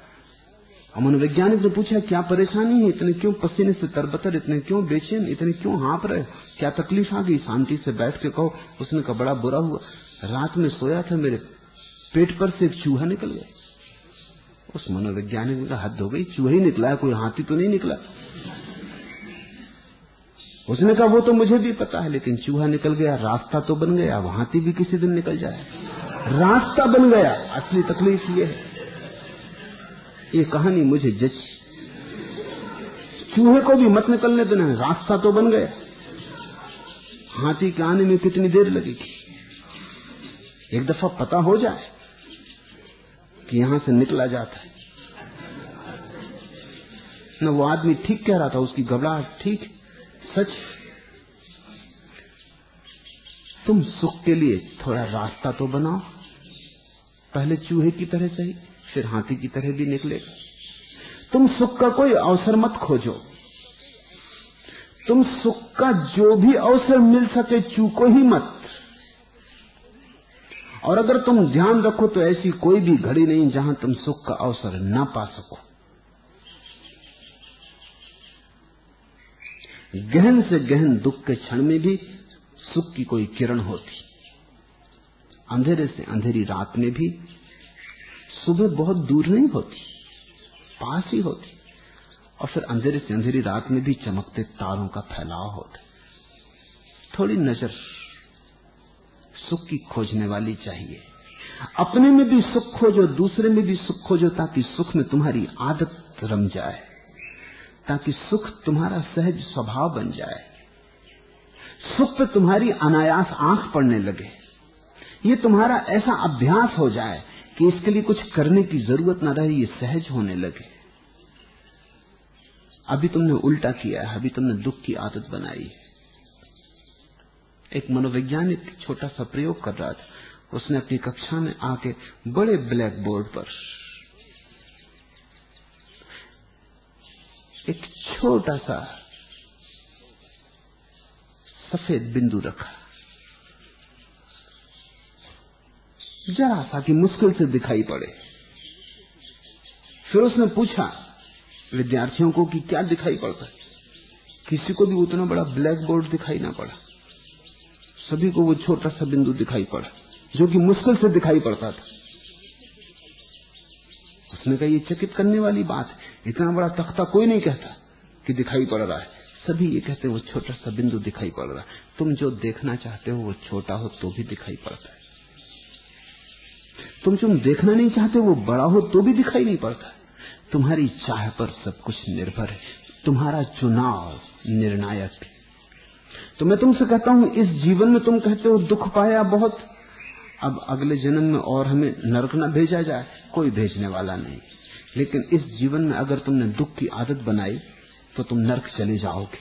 मनोवैज्ञानिक ने पूछा, क्या परेशानी है? इतने क्यों पसीने से तरबतर, इतने क्यों बेचैन, इतने क्यों हाँप रहे? क्या तकलीफ़ आ गई? शांति से बैठ के कहो, उसने कहा, बड़ा बुरा हुआ। रात में सोया था मेरे पेट पर से एक चूहा निकल गया। उस मनोवैज्ञानिक का हद हो गई, चूहा ही निकला कोई हाथी तो नहीं निकला? उसने कहा, वो तो मुझे भी पता है, लेकिन चूहा निकल गया, रास्ता तो बन गया हाथी भी किसी दिन निकल जाए। रास्ता बन गया, असली तकलीफ़ ये है। ये कहानी मुझे जच चूहे को भी मत निकलने देना, रास्ता तो बन गया। हाथी के आने में कितनी देर लगेगी। एक दफ़ा पता हो जाए कि यहाँ से निकला जाता है। न वो आदमी ठीक कह रहा था, उसकी घबराहट ठीक सच। तुम सुख के लिए थोड़ा रास्ता तो बनाओ। पहले चूहे की तरह सही। फिर हाथी की तरह भी निकलेगा। तुम सुख का कोई अवसर मत खोजो। तुम सुख का जो भी अवसर मिल सके चूको ही मत। और अगर तुम ध्यान रखो तो ऐसी कोई भी घड़ी नहीं जहाँ तुम सुख का अवसर ना पा सको। गहन से गहन दुख के क्षण में भी सुख की कोई किरण होती। अंधेरे से अंधेरी रात में भी सुबह बहुत दूर नहीं होती, पास ही होती। और फिर अंधेरे से अंधेरी रात में भी चमकते तारों का फैलाव होता थोड़ी नज़र सुख की खोजने वाली चाहिए। अपने में भी सुख खोजो, दूसरे में भी सुख खोजो, ताकि सुख में तुम्हारी आदत रम जाए। ताकि सुख तुम्हारा सहज स्वभाव बन जाए। सुख पे तुम्हारी अनायास आँख पड़ने लगे। ये तुम्हारा ऐसा अभ्यास हो जाए कि इसके लिए कुछ करने की ज़रूरत ना रहे, ये सहज होने लगे। अभी तुमने उल्टा किया है, अभी तुमने दुख की आदत बनाई है। एक मनोवैज्ञानिक छोटा सा प्रयोग कर रहा था। उसने अपनी कक्षा में आके बड़े ब्लैक बोर्ड पर एक छोटा सा सफ़ेद बिंदु रखा। जरा सा कि मुश्किल से दिखाई पड़े। फिर उसने पूछा, विद्यार्थियों को कि क्या दिखाई पड़ता? है किसी को भी उतना बड़ा ब्लैक बोर्ड दिखाई ना पड़ा। सभी को वो छोटा सा बिंदु दिखाई पड़ा, जो कि मुश्किल से दिखाई पड़ता था। उसने कहा, ये चकित करने वाली बात है। इतना बड़ा तख्ता कोई नहीं कहता कि दिखाई पड़ रहा है। सभी ये कहते हैं, वो छोटा सा बिंदु दिखाई पड़ रहा है। तुम जो देखना चाहते हो, वो छोटा हो तो भी दिखाई पड़ता है। तुम जो देखना नहीं चाहते, वो बड़ा हो तो भी दिखाई नहीं पड़ता। तुम्हारी चाह पर सब कुछ निर्भर है। तुम्हारा चुनाव निर्णायक है। तो मैं तुमसे कहता हूँ, इस जीवन में तुम कहते हो, दुख पाया बहुत। अब अगले जन्म में और हमें नरक न भेजा जाए, कोई भेजने वाला नहीं। लेकिन इस जीवन में अगर तुमने दुख की आदत बनाई तो तुम नरक चले जाओगे।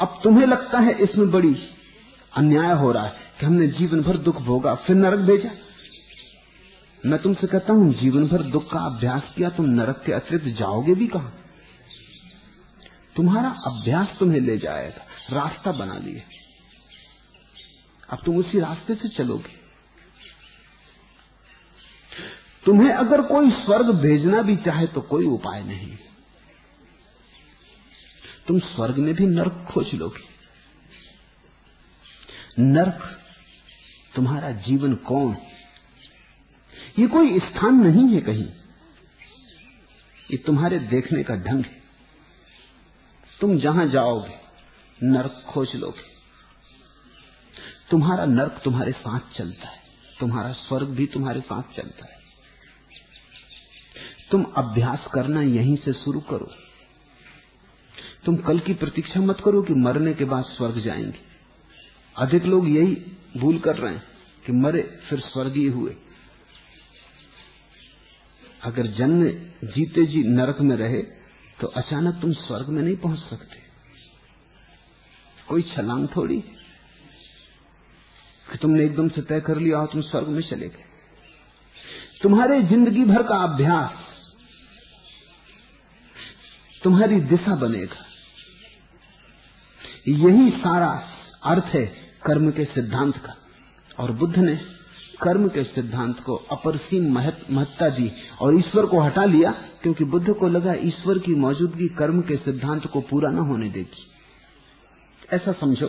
अब तुम्हें लगता है इसमें बड़ी अन्याय हो रहा है, कि हमने जीवन भर दुख भोगा, फिर नरक भेजा। मैं तुमसे कहता हूँ जीवन भर दुख का अभ्यास किया तुम नरक के अतिरिक्त जाओगे भी कहा? तुम्हारा अभ्यास तुम्हें ले जाएगा, रास्ता बना लिए। अब तुम उसी रास्ते से चलोगे। तुम्हें अगर कोई स्वर्ग भेजना भी चाहे तो कोई उपाय नहीं। तुम स्वर्ग में भी नर्क खोज लोगे। नर्क तुम्हारा जीवन कौन ये कोई स्थान नहीं है कहीं। ये तुम्हारे देखने का ढंग है। तुम जहाँ जाओगे, नरक खोज लोगे। तुम्हारा नरक तुम्हारे साथ चलता है। तुम्हारा स्वर्ग भी तुम्हारे साथ चलता है। तुम अभ्यास करना यहीं से शुरू करो। तुम कल की प्रतीक्षा मत करो कि मरने के बाद स्वर्ग जाएँगे। अधिक लोग यही भूल कर रहे हैं कि मरे, फिर स्वर्गीय हुए। अगर जन्म जीते जी नरक में रहे तो अचानक तुम स्वर्ग में नहीं पहुँच सकते। कोई छलांग थोड़ी कि तुमने एकदम से तय कर लिया और तुम स्वर्ग में चले गए। तुम्हारे ज़िंदगी भर का अभ्यास तुम्हारी दिशा बनेगा। यही सारा अर्थ है कर्म के सिद्धांत का। और बुद्ध ने कर्म के सिद्धांत को अपरसीम महत, महत्ता दी और ईश्वर को हटा लिया क्योंकि बुद्ध को लगा ईश्वर की मौजूदगी कर्म के सिद्धांत को पूरा न होने देगी। ऐसा समझो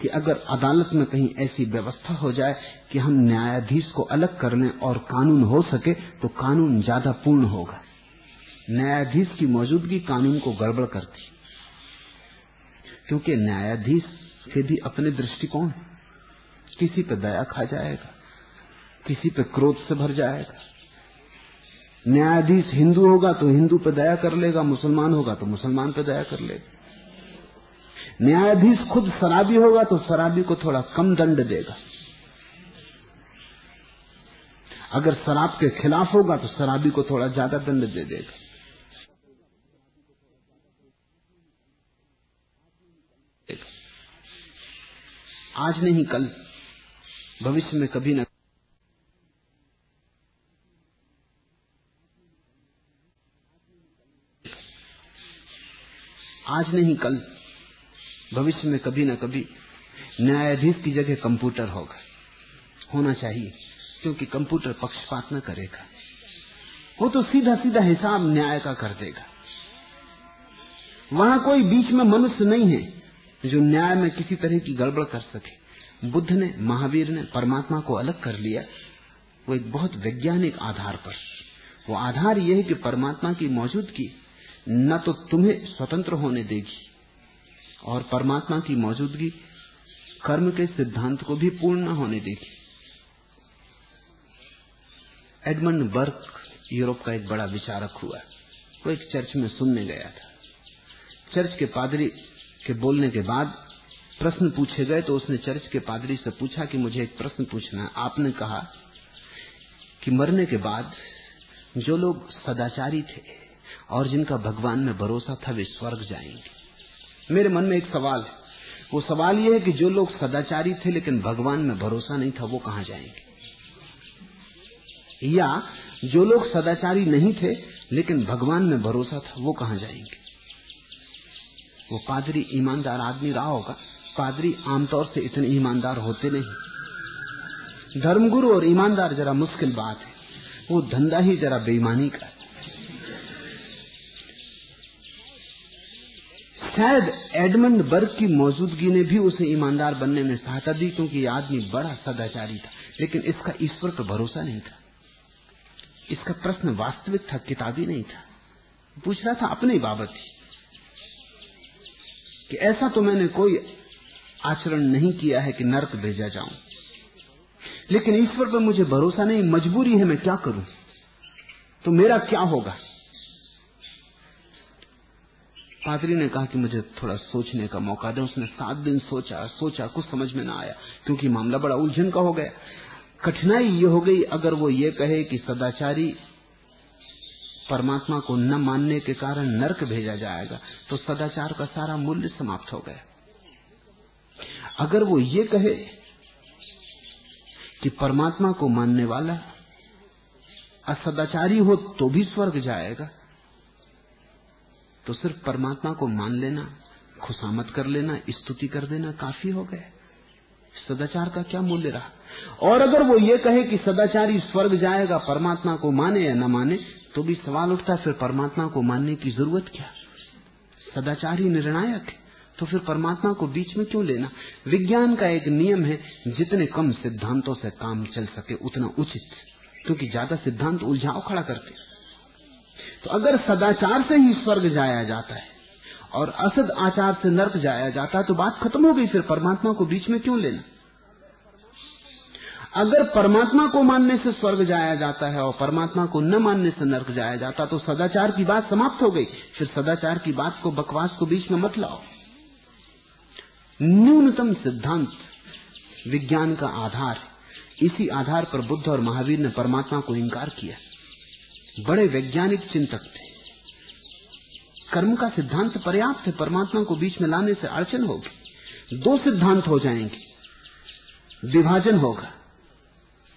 कि अगर अदालत में कहीं ऐसी व्यवस्था हो जाए कि हम न्यायाधीश को अलग कर लें और कानून हो सके तो कानून ज़्यादा पूर्ण होगा। न्यायाधीश की मौजूदगी कानून को गड़बड़ करती। क्योंकि न्यायाधीश के भी अपने दृष्टिकोण किसी पे दया खा जाएगा। किसी पे क्रोध से भर जाएगा। न्यायाधीश हिंदू होगा तो हिंदू पे दया कर लेगा, मुसलमान होगा तो मुसलमान पे दया कर लेगा। न्यायाधीश खुद शराबी होगा तो शराबी को थोड़ा कम दंड देगा। अगर शराब के खिलाफ होगा तो शराबी को थोड़ा ज़्यादा दंड दे देगा। आज नहीं, कल, भविष्य में कभी न आज नहीं, कल। भविष्य में कभी ना कभी न्यायाधीश की जगह कंप्यूटर होगा। होना चाहिए, क्योंकि कंप्यूटर पक्षपात न करेगा। वो तो सीधा सीधा हिसाब न्याय का कर देगा। वहाँ कोई बीच में मनुष्य नहीं है जो न्याय में किसी तरह की गड़बड़ कर सके। बुद्ध ने, महावीर ने, परमात्मा को अलग कर लिया। वो एक बहुत वैज्ञानिक आधार पर। वो आधार यह है कि परमात्मा की मौजूदगी न तो तुम्हें स्वतंत्र होने देगी। और परमात्मा की मौजूदगी कर्म के सिद्धांत को भी पूर्ण न होने देगी। एडमंड बर्क, यूरोप का एक बड़ा विचारक हुआ। वो एक चर्च में सुनने गया था। चर्च के पादरी के बोलने के बाद प्रश्न पूछे गए तो उसने चर्च के पादरी से पूछा कि मुझे एक प्रश्न पूछना है। आपने कहा कि मरने के बाद जो लोग सदाचारी थे और जिनका भगवान में भरोसा था, वे स्वर्ग जाएँगे। मेरे मन में एक सवाल है। वो सवाल यह है कि जो लोग सदाचारी थे, लेकिन भगवान में भरोसा नहीं था, वो कहाँ जाएँगे? या जो लोग सदाचारी नहीं थे, लेकिन भगवान में भरोसा था, वो कहाँ जाएँगे? वो पादरी ईमानदार आदमी रहा होगा। पादरी आमतौर से इतने ईमानदार होते नहीं। धर्मगुरु और ईमानदार जरा मुश्किल बात है। वो धंधा ही जरा बेईमानी का शायद एडमंड बर्ग की मौजूदगी ने भी उसे ईमानदार बनने में सहायता दी, क्योंकि यह आदमी बड़ा सदाचारी था, लेकिन इसका ईश्वर पर भरोसा नहीं था। इसका प्रश्न वास्तविक था, किताबी नहीं था। पूछ रहा था अपने बाबत ही, कि ऐसा तो मैंने कोई आचरण नहीं किया है कि नरक भेजा जाऊँ। लेकिन ईश्वर पर मुझे भरोसा नहीं, मजबूरी है मैं क्या करूँ? तो मेरा क्या होगा? पादरी ने कहा कि मुझे थोड़ा सोचने का मौका दे। उसने सात दिन सोचा सोचा, कुछ समझ में ना आया, क्योंकि मामला बड़ा उलझन का हो गया। कठिनाई ये हो गई, अगर वो ये कहे कि सदाचारी परमात्मा को न मानने के कारण नरक भेजा जाएगा तो सदाचार का सारा मूल्य समाप्त हो गया। अगर वो ये कहे कि परमात्मा को मानने वाला असदाचारी हो तो भी स्वर्ग जाएगा तो सिर्फ़ परमात्मा को मान लेना खुशामत कर लेना, स्तुति कर देना काफ़ी हो गया। सदाचार का क्या मूल्य रहा? और अगर वो ये कहे कि सदाचारी स्वर्ग जाएगा, परमात्मा को माने या न माने तो भी सवाल उठता है, फिर परमात्मा को मानने की ज़रूरत क्या? सदाचार ही निर्णायक है तो फिर परमात्मा को बीच में क्यों लेना? विज्ञान का एक नियम है, जितने कम सिद्धांतों से काम चल सके, उतना उचित। क्योंकि ज़्यादा सिद्धांत उलझाव खड़ा करते तो अगर सदाचार से ही स्वर्ग जाया जाता है और असद आचार से नर्क जाया जाता है तो बात खत्म हो गई फिर परमात्मा को बीच में क्यों लेना? अगर परमात्मा को मानने से स्वर्ग जाया जाता है और परमात्मा को न मानने से नर्क जाया जाता तो सदाचार की बात समाप्त हो गई। फिर सदाचार की बात को बकवास को बीच में मत लाओ। न्यूनतम सिद्धांत विज्ञान का आधार, इसी आधार पर बुद्ध और महावीर ने परमात्मा को इंकार किया। बड़े वैज्ञानिक चिंतक थे। कर्म का सिद्धांत पर्याप्त है, परमात्मा को बीच में लाने से अड़चन होगी। दो सिद्धांत हो जाएँगे। विभाजन होगा।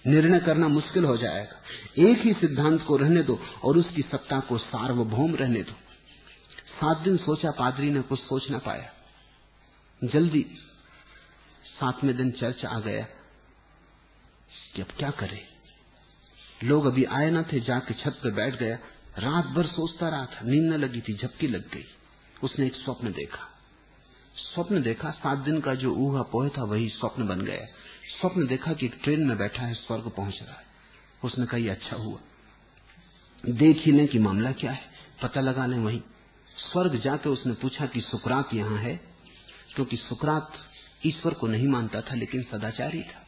निर्णय करना मुश्किल हो जाएगा। एक ही सिद्धांत को रहने दो और उसकी सत्ता को सार्वभौम रहने दो। सात दिन सोचा, पादरी ने कुछ सोच ना पाया। जल्दी सातवें दिन चर्च आ गया कि अब क्या करे। लोग अभी आए ना थे, जाके छत पे बैठ गया। रात भर सोचता रहा था, नींद न लगी थी, झपकी लग गई। उसने एक स्वप्न देखा। स्वप्न देखा, सात दिन का जो ऊहा पोह था, वही स्वप्न बन गया। स्वप्न देखा कि एक ट्रेन में बैठा है, स्वर्ग पहुँच रहा है। उसने कहा अच्छा हुआ। देख ही लें कि मामला क्या है। पता लगा लें वहीं। स्वर्ग जाके उसने पूछा कि सुकरात यहाँ है? क्योंकि सुकरात ईश्वर को नहीं मानता था, लेकिन सदाचारी था।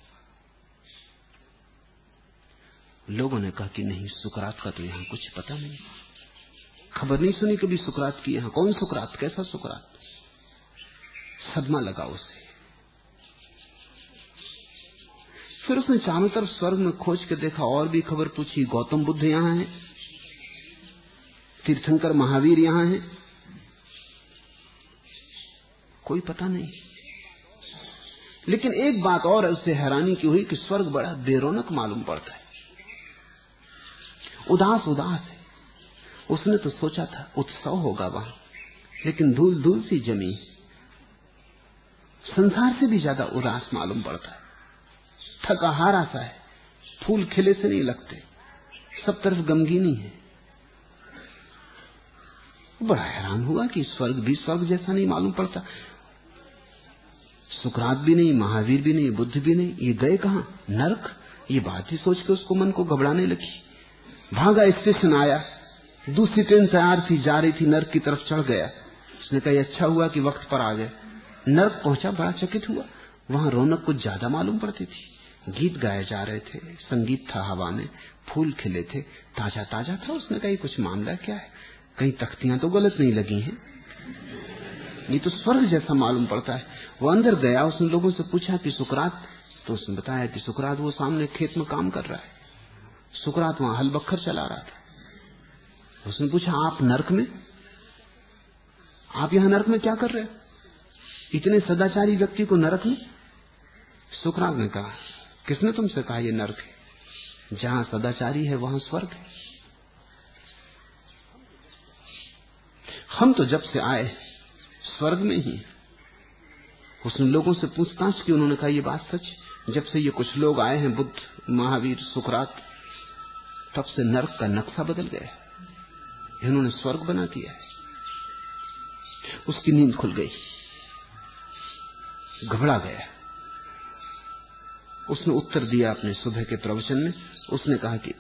लोगों ने कहा कि नहीं, सुकरात का तो यहाँ कुछ पता नहीं। खबर नहीं सुनी कभी सुकरात की यहाँ। कौन सुकरात? कैसा सुकरात? सदमा लगा उसे। फिर उसने चारों तरफ़ स्वर्ग में खोज के देखा, और भी खबर पूछी, गौतम बुद्ध यहाँ है? तीर्थंकर महावीर यहाँ है? कोई पता नहीं। लेकिन एक बात और उससे हैरानी की हुई कि स्वर्ग बड़ा बेरोनक मालूम पड़ता है। उदास उदास है। उसने तो सोचा था, उत्सव होगा वहाँ। लेकिन धूल धूल सी जमी। संसार से भी ज़्यादा उदास मालूम पड़ता है। थका हारा सा है। फूल खिले से नहीं लगते। सब तरफ़ गमगीनी है। बड़ा हैरान हुआ कि स्वर्ग भी स्वर्ग जैसा नहीं मालूम पड़ता। सुकरात भी नहीं, महावीर भी नहीं, बुद्ध भी नहीं। ये गए कहा? नरक? ये बात ही सोच के उसको मन को घबराने लगी। भागा स्टेशन आया। दूसरी ट्रेन तैयार थी, जा रही थी, नर्क की तरफ़ चढ़ गया। उसने कहा अच्छा हुआ कि वक्त पर आ गए। नर्क पहुँचा, बड़ा चकित हुआ। वहाँ रौनक कुछ ज़्यादा मालूम पड़ती थी। गीत गाए जा रहे थे, संगीत था हवा में, फूल खिले थे ताज़ा ताज़ा था। उसने कहा कुछ मामला क्या है? कहीं तख्तियाँ तो गलत नहीं लगी हैं? ये तो स्वर्ग जैसा मालूम पड़ता है। वो अंदर गया, उसने लोगों से पूछा कि, सुकरात? तो उसने बताया कि सुकरात वो सामने खेत में काम कर रहा है। सुकरात वहाँ हल बखर चला रहा था। उसने पूछा, आप नरक में? आप यहाँ नरक में क्या कर रहे हो? इतने सदाचारी व्यक्ति को नरक में? सुकरात ने कहा, किसने तुमसे कहा यह नरक है? जहाँ सदाचारी है, वहाँ स्वर्ग है। हम तो जब से आए स्वर्ग में ही उसने लोगों से पूछताछ की, उन्होंने कहा यह बात सच जब से ये कुछ लोग आए हैं, बुद्ध, महावीर, सुकरात तब से नरक का नक्शा बदल गया इन्होंने स्वर्ग बना दिया है। उसकी नींद खुल गई। घबरा गया। उसने उत्तर दिया अपने सुबह के प्रवचन में। उसने कहा कि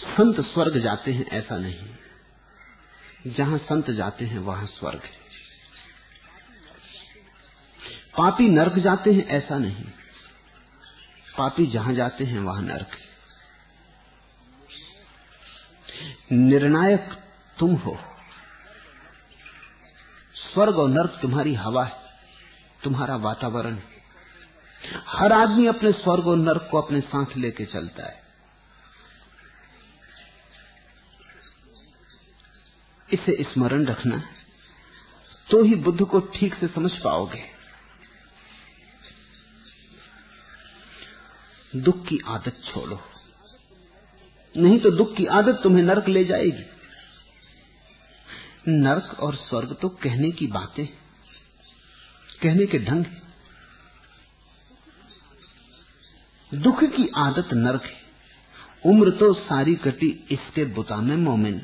संत स्वर्ग जाते हैं ऐसा नहीं। जहाँ संत जाते हैं, वहाँ स्वर्ग है। पापी नर्क जाते हैं ऐसा नहीं। पापी जहाँ जाते हैं, वहाँ नरक निर्णायक तुम हो। स्वर्ग और नर्क तुम्हारी हवा है, तुम्हारा वातावरण हर आदमी अपने स्वर्ग और नर्क को अपने साथ लेके चलता है। इसे स्मरण रखना तो ही बुद्ध को ठीक से समझ पाओगे। दुख की आदत छोड़ो। नहीं तो दुख की आदत तुम्हें नरक ले जाएगी। नरक और स्वर्ग तो कहने की बातें, कहने के ढंग दुख की आदत नरक है। उम्र तो सारी कटी इसके बुता में मोमिन।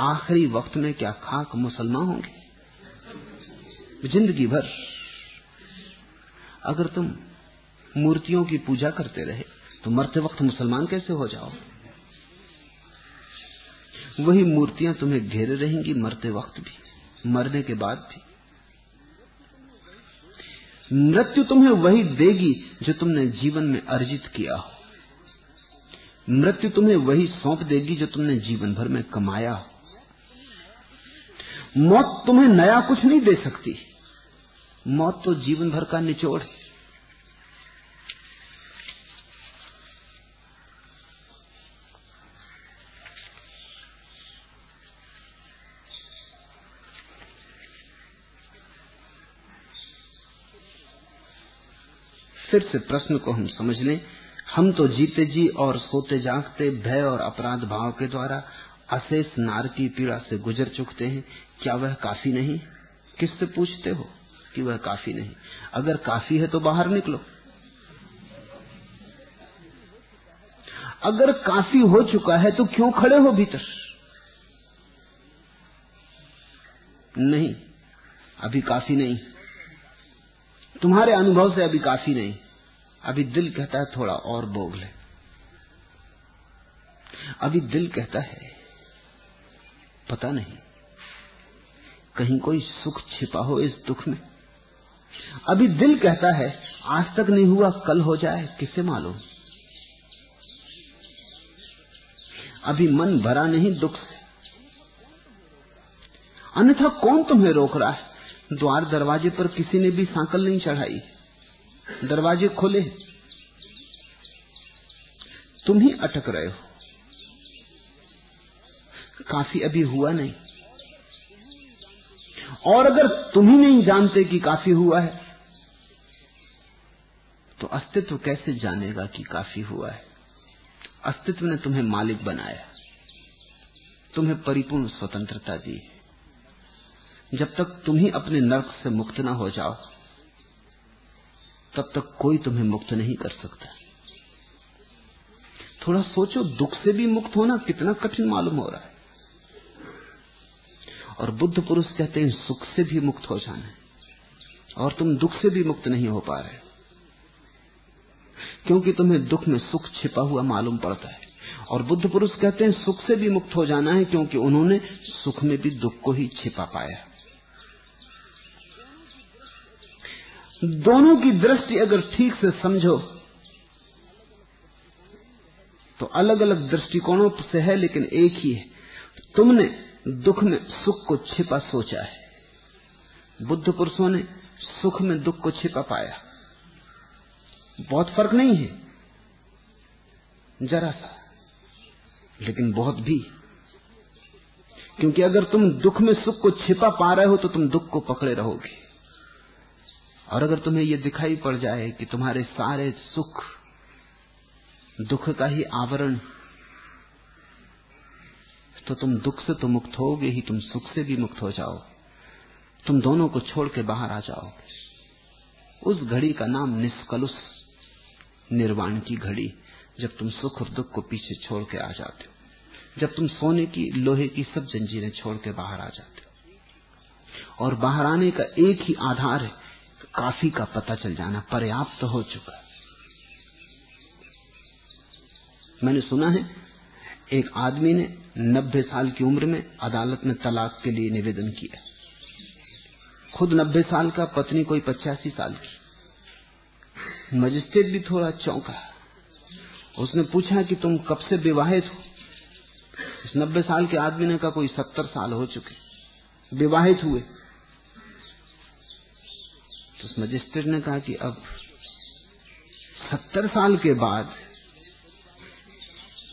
आखिरी वक्त में क्या खाक मुसलमान होंगे? ज़िंदगी भर। अगर तुम मूर्तियों की पूजा करते रहे। तो मरते वक्त मुसलमान कैसे हो जाओ? वही मूर्तियाँ तुम्हें घेरे रहेंगी मरते वक्त भी, मरने के बाद भी। मृत्यु तुम्हें वही देगी जो तुमने जीवन में अर्जित किया हो। मृत्यु तुम्हें वही सौंप देगी जो तुमने जीवन भर में कमाया हो। मौत तुम्हें नया कुछ नहीं दे सकती। मौत तो जीवन भर का निचोड़ है। फिर से प्रश्न को हम समझ लें। हम तो जीते जी और सोते जागते, भय और अपराध भाव के द्वारा अशेष नार की पीड़ा से गुजर चुकते हैं। क्या वह काफ़ी नहीं? किससे पूछते हो कि वह काफ़ी नहीं? अगर काफ़ी है तो बाहर निकलो। अगर काफ़ी हो चुका है तो क्यों खड़े हो भीतर? नहीं, अभी काफ़ी नहीं। तुम्हारे अनुभव से अभी काफ़ी नहीं। अभी दिल कहता है थोड़ा और भोग ले। अभी दिल कहता है, पता नहीं, कहीं कोई सुख छिपा हो इस दुख में। अभी दिल कहता है, आज तक नहीं हुआ, कल हो जाए, किसे मालूम? अभी मन भरा नहीं दुख से। अन्यथा कौन तुम्हें रोक रहा है? द्वार दरवाजे पर किसी ने भी सांकल नहीं चढ़ाई। दरवाजे खोले, तुम ही अटक रहे हो। काफ़ी अभी हुआ नहीं। और अगर तुम ही नहीं जानते कि काफ़ी हुआ है तो अस्तित्व कैसे जानेगा कि काफ़ी हुआ है? अस्तित्व ने तुम्हें मालिक बनाया, तुम्हें परिपूर्ण स्वतंत्रता दी जब तक तुम ही अपने नर्क से मुक्त ना हो जाओ तब तक कोई तुम्हें मुक्त नहीं कर सकता। थोड़ा सोचो, दुख से भी मुक्त होना कितना कठिन मालूम हो रहा है। और बुद्ध पुरुष कहते हैं, सुख से भी मुक्त हो जाना है। और तुम दुख से भी मुक्त नहीं हो पा रहे। क्योंकि तुम्हें दुख में सुख छिपा हुआ मालूम पड़ता है। और बुद्ध पुरुष कहते हैं, सुख से भी मुक्त हो जाना है क्योंकि उन्होंने सुख में भी दुख को ही छिपा पाया। दोनों की दृष्टि अगर ठीक से समझो तो अलग अलग दृष्टिकोणों से है, लेकिन एक ही है। तुमने दुख में सुख को छिपा सोचा है। बुद्ध पुरुषों ने सुख में दुख को छिपा पाया। बहुत फ़र्क नहीं है। जरा सा। लेकिन बहुत भी। क्योंकि अगर तुम दुख में सुख को छिपा पा रहे हो तो तुम दुख को पकड़े रहोगे। और अगर तुम्हें यह दिखाई पड़ जाए कि तुम्हारे सारे सुख, दुख का ही आवरण तो तुम दुख से तो मुक्त होगे ही, तुम सुख से भी मुक्त हो जाओ। तुम दोनों को छोड़ के बाहर आ जाओगे। उस घड़ी का नाम निष्कलुष, निर्वाण की घड़ी, जब तुम सुख और दुख को पीछे छोड़ के आ जाते हो। जब तुम सोने की, लोहे की सब जंजीरें छोड़ के बाहर आ जाते हो। और बाहर आने का एक ही आधार है काफ़ी का पता चल जाना पर्याप्त तो हो चुका मैंने सुना है, एक आदमी ने नब्बे साल की उम्र में अदालत में तलाक के लिए निवेदन किया। खुद नब्बे साल का पत्नी कोई पचासी साल की। मजिस्ट्रेट भी थोड़ा चौंका। उसने पूछा कि तुम कब से विवाहित हो? इस नब्बे साल के आदमी ने कहा, कोई सत्तर साल हो चुके। विवाहित हुए। तो मजिस्ट्रेट ने कहा कि अब सत्तर साल के बाद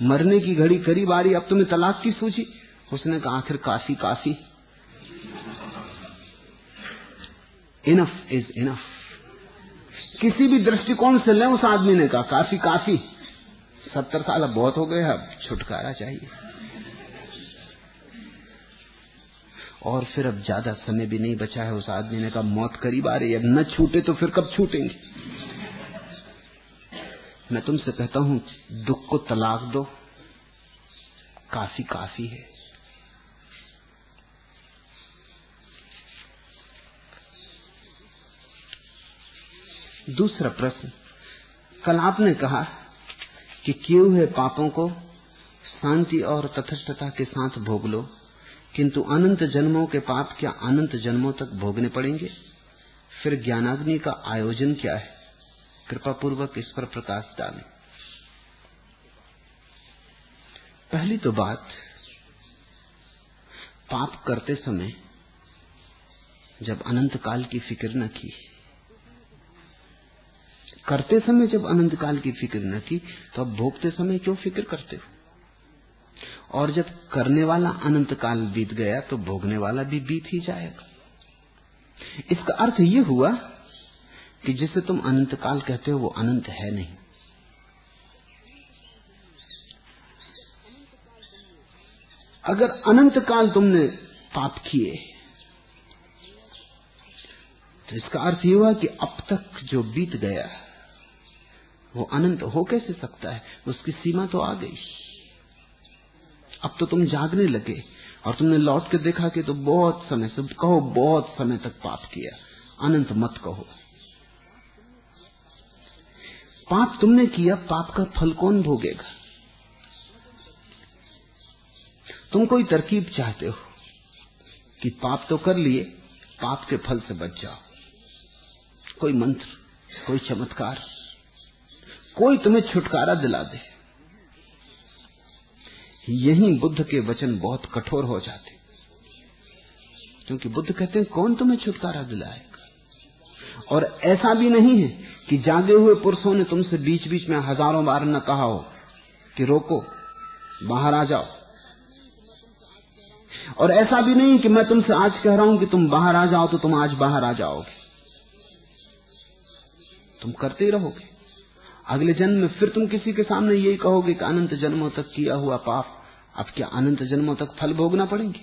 मरने की घड़ी करीब आ रही, अब तुम्हें तलाक की सूझी उसने कहा, आखिर काफ़ी काफ़ी। इनफ इज़ इनफ किसी भी दृष्टिकोण से लें उस आदमी ने कहा, काफ़ी काफ़ी। सत्तर साल अब बहुत हो गए अब छुटकारा चाहिए। और फिर अब ज़्यादा समय भी नहीं बचा है उस आदमी ने कहा, मौत करीब आ रही है, अब न छूटे तो फिर कब छूटेंगे? मैं तुमसे कहता हूँ, दुख को तलाक दो। काफ़ी काफ़ी है। दूसरा प्रश्न, कल आपने कहा कि किए हुए पापों को शांति और तथस्थता के साथ भोग लो? किंतु अनंत जन्मों के पाप क्या अनंत जन्मों तक भोगने पड़ेंगे? फिर ज्ञानाग्नि का आयोजन क्या है? कृपा पूर्वक इस पर प्रकाश डालें। पहली तो बात, पाप करते समय जब अनंत काल की फ़िक्र न की, करते समय जब अनंत काल की फ़िक्र न की तो अब भोगते समय क्यों फ़िक्र करते हो? और जब करने वाला अनंत काल बीत गया तो भोगने वाला भी बीत ही जाएगा। इसका अर्थ यह हुआ कि जिसे तुम अनंत काल कहते हो वो अनंत है नहीं। अगर अनंत काल तुमने पाप किए तो इसका अर्थ यह हुआ कि अब तक जो बीत गया, वो अनंत हो कैसे सकता है? उसकी सीमा तो आ गई। अब तो तुम जागने लगे और तुमने लौट के देखा कि तो बहुत समय से कहो, बहुत समय तक पाप किया। अनंत मत कहो। पाप तुमने किया, पाप का फल कौन भोगेगा? तुम कोई तरकीब चाहते हो कि पाप तो कर लिए, पाप के फल से बच जाओ। कोई मंत्र, कोई चमत्कार, कोई तुम्हें छुटकारा दिला दे। यही बुद्ध के वचन बहुत कठोर हो जाते। क्योंकि बुद्ध कहते हैं, कौन तुम्हें छुटकारा दिलाएगा? और ऐसा भी नहीं है कि जागे हुए पुरुषों ने तुमसे बीच बीच में हज़ारों बार न कहा हो कि रोको, बाहर आ जाओ। और ऐसा भी नहीं कि मैं तुमसे आज कह रहा हूँ कि तुम बाहर आ जाओ तो तुम आज बाहर आ जाओगे। तुम करते ही रहोगे। अगले जन्म में फिर तुम किसी के सामने यही कहोगे कि अनंत जन्मों तक किया हुआ पाप अब क्या अनंत जन्मों तक फल भोगना पड़ेंगे?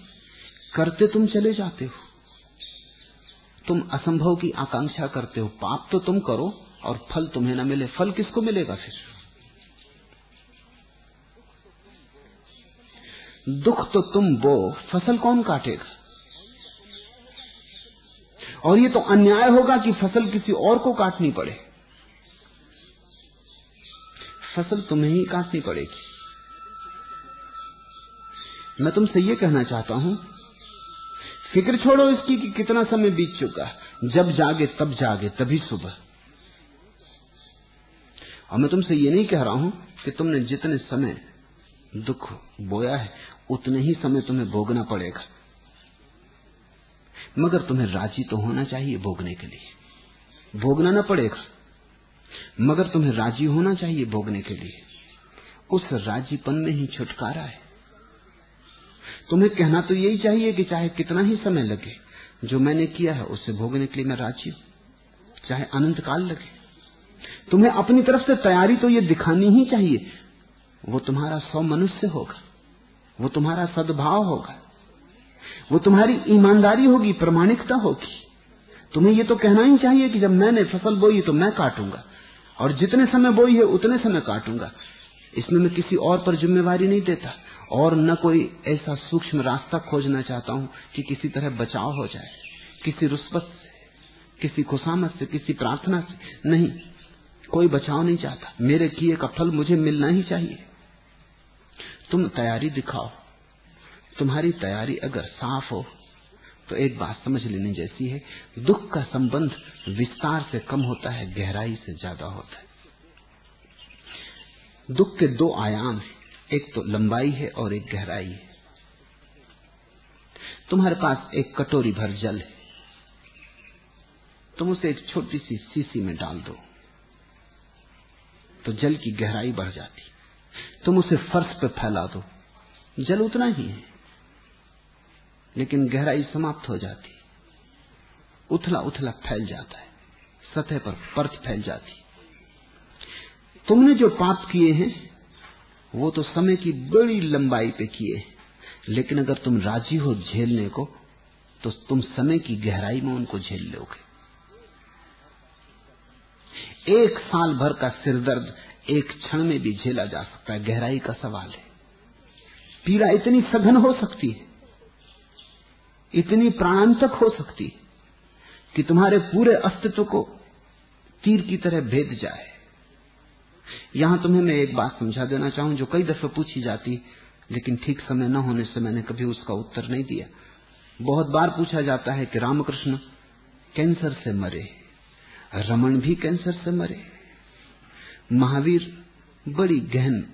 करते तुम चले जाते हो। तुम असंभव की आकांक्षा करते हो। पाप तो तुम करो और फल तुम्हें ना मिले। फल किसको मिलेगा फिर? दुख तो तुम बो। फ़सल कौन काटेगा? और ये तो अन्याय होगा कि फ़सल किसी और को काटनी पड़े। फ़सल तुम्हें ही काटनी पड़ेगी। मैं तुमसे ये कहना चाहता हूँ, फ़िक्र छोड़ो इसकी कि कितना समय बीत चुका जब जागे, तब जागे, तभी सुबह। और मैं तुमसे ये नहीं कह रहा हूँ कि तुमने जितने समय दुख बोया है, उतने ही समय तुम्हें भोगना पड़ेगा। मगर तुम्हें राज़ी तो होना चाहिए भोगने के लिए। भोगना ना पड़ेगा, मगर तुम्हें राज़ी होना चाहिए भोगने के लिए। उस राजीपन में ही छुटकारा है। तुम्हें कहना तो यही चाहिए कि चाहे कितना ही समय लगे, जो मैंने किया है उसे भोगने के लिए मैं राज़ी हूँ। चाहे अनंत काल लगे। तुम्हें अपनी तरफ़ से तैयारी तो ये दिखानी ही चाहिए। वो तुम्हारा सौ मनुष्य होगा। वो तुम्हारा सद्भाव होगा। वो तुम्हारी ईमानदारी होगी, प्रमाणिकता होगी। तुम्हें ये तो कहना ही चाहिए कि जब मैंने फ़सल बोई तो मैं काटूँगा। और जितने समय बोई है उतने समय काटूँगा। इसमें मैं किसी और पर जिम्मेवारी नहीं देता। और न कोई ऐसा सूक्ष्म रास्ता खोजना चाहता हूँ कि किसी तरह बचाव हो जाए, किसी रुस्बत से, किसी खुशामत से, किसी प्रार्थना से। नहीं, कोई बचाव नहीं चाहता। मेरे किए का फल मुझे मिलना ही चाहिए। तुम तैयारी दिखाओ। तुम्हारी तैयारी अगर साफ़ हो तो एक बात समझ लेने जैसी है, दुख का संबंध विस्तार से कम होता है, गहराई से ज़्यादा होता है। दुख के दो आयाम हैं। एक तो लंबाई है और एक गहराई है। तुम्हारे पास एक कटोरी भर जल है। तुम उसे एक छोटी सी सीसी में डाल दो। तो जल की गहराई बढ़ जाती। तुम उसे फर्श पर फैला दो। जल उतना ही है। लेकिन गहराई समाप्त हो जाती। उथला उथला फैल जाता है। सतह पर परत फैल जाती। तुमने जो पाप किए हैं वो तो समय की बड़ी लंबाई पे किए लेकिन अगर तुम राज़ी हो झेलने को तो तुम समय की गहराई में उनको झेल लोगे। एक साल भर का सिरदर्द एक क्षण में भी झेला जा सकता है, गहराई का सवाल है। पीड़ा इतनी सघन हो सकती है, इतनी प्राणांतक हो सकती है, कि तुम्हारे पूरे अस्तित्व को तीर की तरह भेद जाए। यहाँ तुम्हें मैं एक बात समझा देना चाहूँ, जो कई दफे पूछी जाती, लेकिन ठीक समय न होने से मैंने कभी उसका उत्तर नहीं दिया। बहुत बार पूछा जाता है कि रामकृष्ण कैंसर से मरे, रमन भी कैंसर से मरे। महावीर बड़ी गहन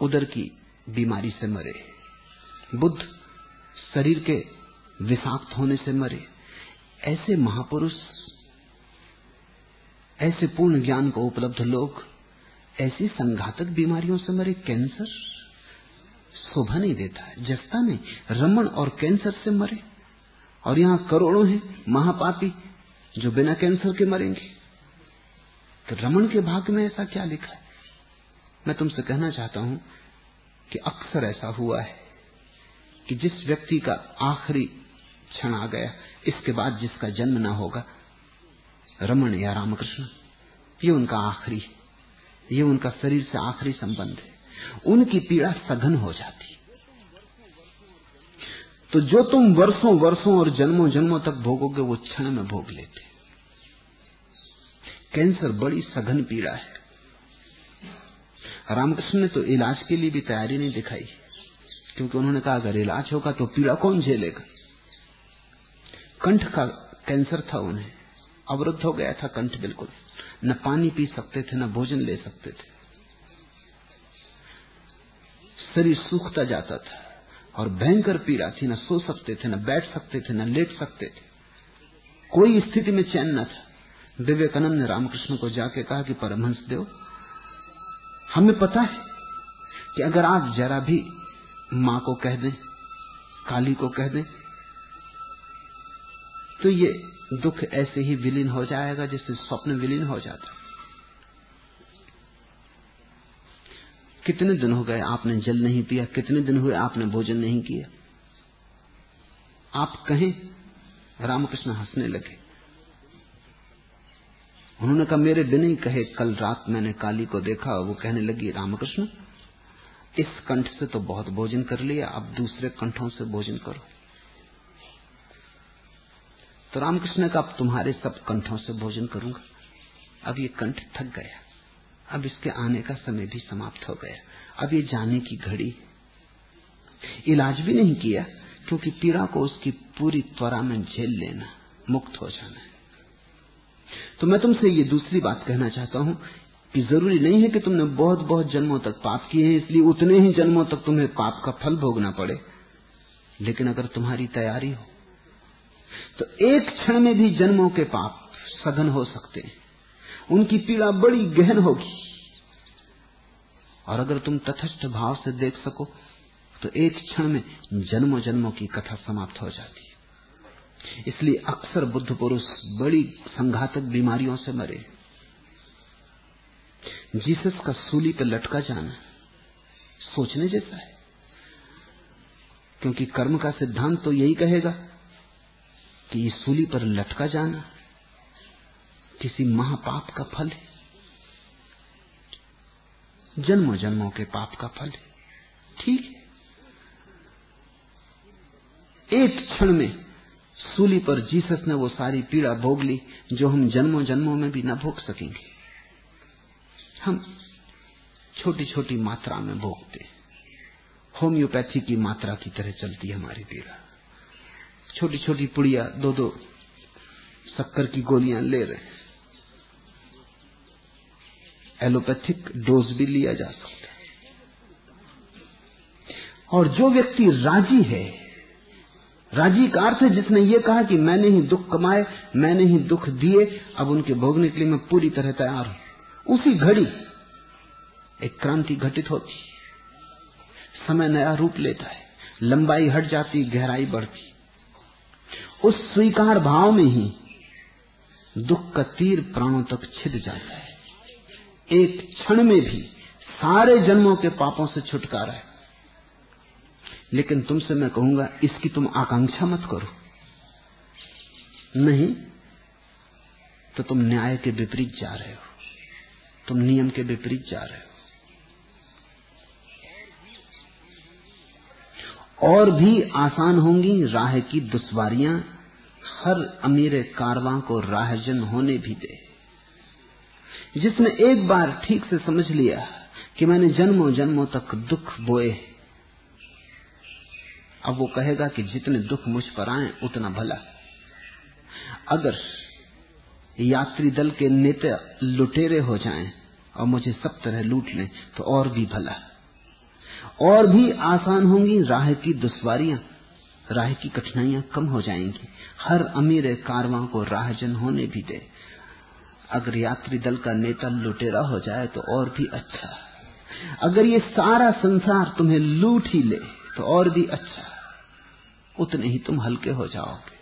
उदर की बीमारी से मरे। बुद्ध शरीर के विषाक्त होने से मरे। ऐसे महापुरुष, ऐसे पूर्ण ज्ञान को उपलब्ध लोग ऐसी संघातक बीमारियों से मरे कैंसर शोभा नहीं देता है, जस्ता नहीं। रमन और कैंसर से मरे। और यहाँ करोड़ों हैं महापापी जो बिना कैंसर के मरेंगे। तो रमन के भाग में ऐसा क्या लिखा है? मैं तुमसे कहना चाहता हूँ कि अक्सर ऐसा हुआ है कि जिस व्यक्ति का आखिरी क्षण आ गया, इसके बाद जिसका जन्म ना होगा रमन या रामकृष्ण, ये उनका आखिरी है। ये उनका शरीर से आखिरी संबंध है। उनकी पीड़ा सघन हो जाती। तो जो तुम वर्षों वर्षों और जन्मों जन्मों तक भोगोगे, वो क्षण में भोग लेते। कैंसर बड़ी सघन पीड़ा है। रामकृष्ण ने तो इलाज के लिए भी तैयारी नहीं दिखाई, क्योंकि उन्होंने कहा, अगर इलाज होगा तो पीड़ा कौन झेलेगा? कंठ का कैंसर था उन्हें। अवरुद्ध हो गया था कंठ बिल्कुल। न पानी पी सकते थे, न भोजन ले सकते थे। शरीर सूखता जाता था और भयंकर पीड़ा थी, न सो सकते थे, न बैठ सकते थे, न लेट सकते थे। कोई स्थिति में चैन न था। विवेकानंद ने रामकृष्ण को जाके कहा कि परमहंस देव, हमें पता है कि अगर आप जरा भी माँ को कह दें, काली को कह दें तो ये दुख ऐसे ही विलीन हो जाएगा जैसे स्वप्न विलीन हो जाता। कितने दिन हो गए आपने जल नहीं पिया? कितने दिन हुए आपने भोजन नहीं किया? आप कहें, रामकृष्ण हंसने लगे। उन्होंने कहा, मेरे बिना ही कहे, कल रात मैंने काली को देखा, वो कहने लगी, रामकृष्ण, इस कंठ से तो बहुत भोजन कर लिया, अब दूसरे कंठों से भोजन करो। तो रामकृष्ण कहा, अब तुम्हारे सब कंठों से भोजन करूँगा। अब ये कंठ थक गया। अब इसके आने का समय भी समाप्त हो गया। अब ये जाने की घड़ी। इलाज भी नहीं किया, क्योंकि पीड़ा को उसकी पूरी त्वरा में झेल लेना, मुक्त हो जाना है। तो मैं तुमसे ये दूसरी बात कहना चाहता हूँ कि ज़रूरी नहीं है कि तुमने बहुत बहुत जन्मों तक पाप किए हैं, इसलिए उतने ही जन्मों तक तुम्हें पाप का फल भोगना पड़े। लेकिन अगर तुम्हारी तैयारी हो तो एक क्षण में भी जन्मों के पाप सघन हो सकते हैं। उनकी पीड़ा बड़ी गहन होगी। और अगर तुम तथस्थ भाव से देख सको तो एक क्षण में जन्मों जन्मों की कथा समाप्त हो जाती है। इसलिए अक्सर बुद्ध पुरुष बड़ी संघातक बीमारियों से मरे। जीसस का सूली पर लटका जाना सोचने जैसा है। क्योंकि कर्म का सिद्धांत तो यही कहेगा कि ये सूली पर लटका जाना किसी महापाप का फल है। जन्मों जन्मों के पाप का फल है। ठीक है। एक क्षण में सूली पर जीसस ने वो सारी पीड़ा भोग ली जो हम जन्मों जन्मों में भी ना भोग सकेंगे। हम छोटी छोटी मात्रा में भोगते होम्योपैथी की मात्रा की तरह चलती हमारी पीड़ा। छोटी छोटी पुड़िया दो दो शक्कर की गोलियाँ ले रहे एलोपैथिक डोज भी लिया जा सकता है। और जो व्यक्ति राज़ी है, राज़ी का अर्थ है जिसने ये कहा कि मैंने ही दुख कमाए, मैंने ही दुख दिए, अब उनके भोगने के लिए मैं पूरी तरह तैयार हूँ। उसी घड़ी एक क्रांति घटित होती समय नया रूप लेता है। लंबाई हट जाती, गहराई बढ़ती। उस स्वीकार भाव में ही दुख का तीर प्राणों तक छिद जाता है। एक क्षण में भी सारे जन्मों के पापों से छुटकारा है। लेकिन तुमसे मैं कहूँगा, इसकी तुम आकांक्षा मत करो। नहीं तो तुम न्याय के विपरीत जा रहे हो। तुम नियम के विपरीत जा रहे हो। और भी आसान होंगी राह की दुश्वारियाँ। हर अमीर कारवां को राहजन होने भी दे। जिसने एक बार ठीक से समझ लिया कि मैंने जन्मों जन्मों तक दुख बोए, अब वो कहेगा कि जितने दुख मुझ पर आए, उतना भला। अगर यात्री दल के नेता लुटेरे हो जाएँ और मुझे सब तरह लूट लें तो और भी भला। और भी आसान होंगी राह की दुश्वारियाँ, राह की कठिनाइयाँ कम हो जाएँगी। हर अमीर कारवां को राहजन होने भी दे। अगर यात्री दल का नेता लुटेरा हो जाए तो और भी अच्छा। अगर ये सारा संसार तुम्हें लूट ही ले तो और भी अच्छा। उतने ही तुम हल्के हो जाओगे।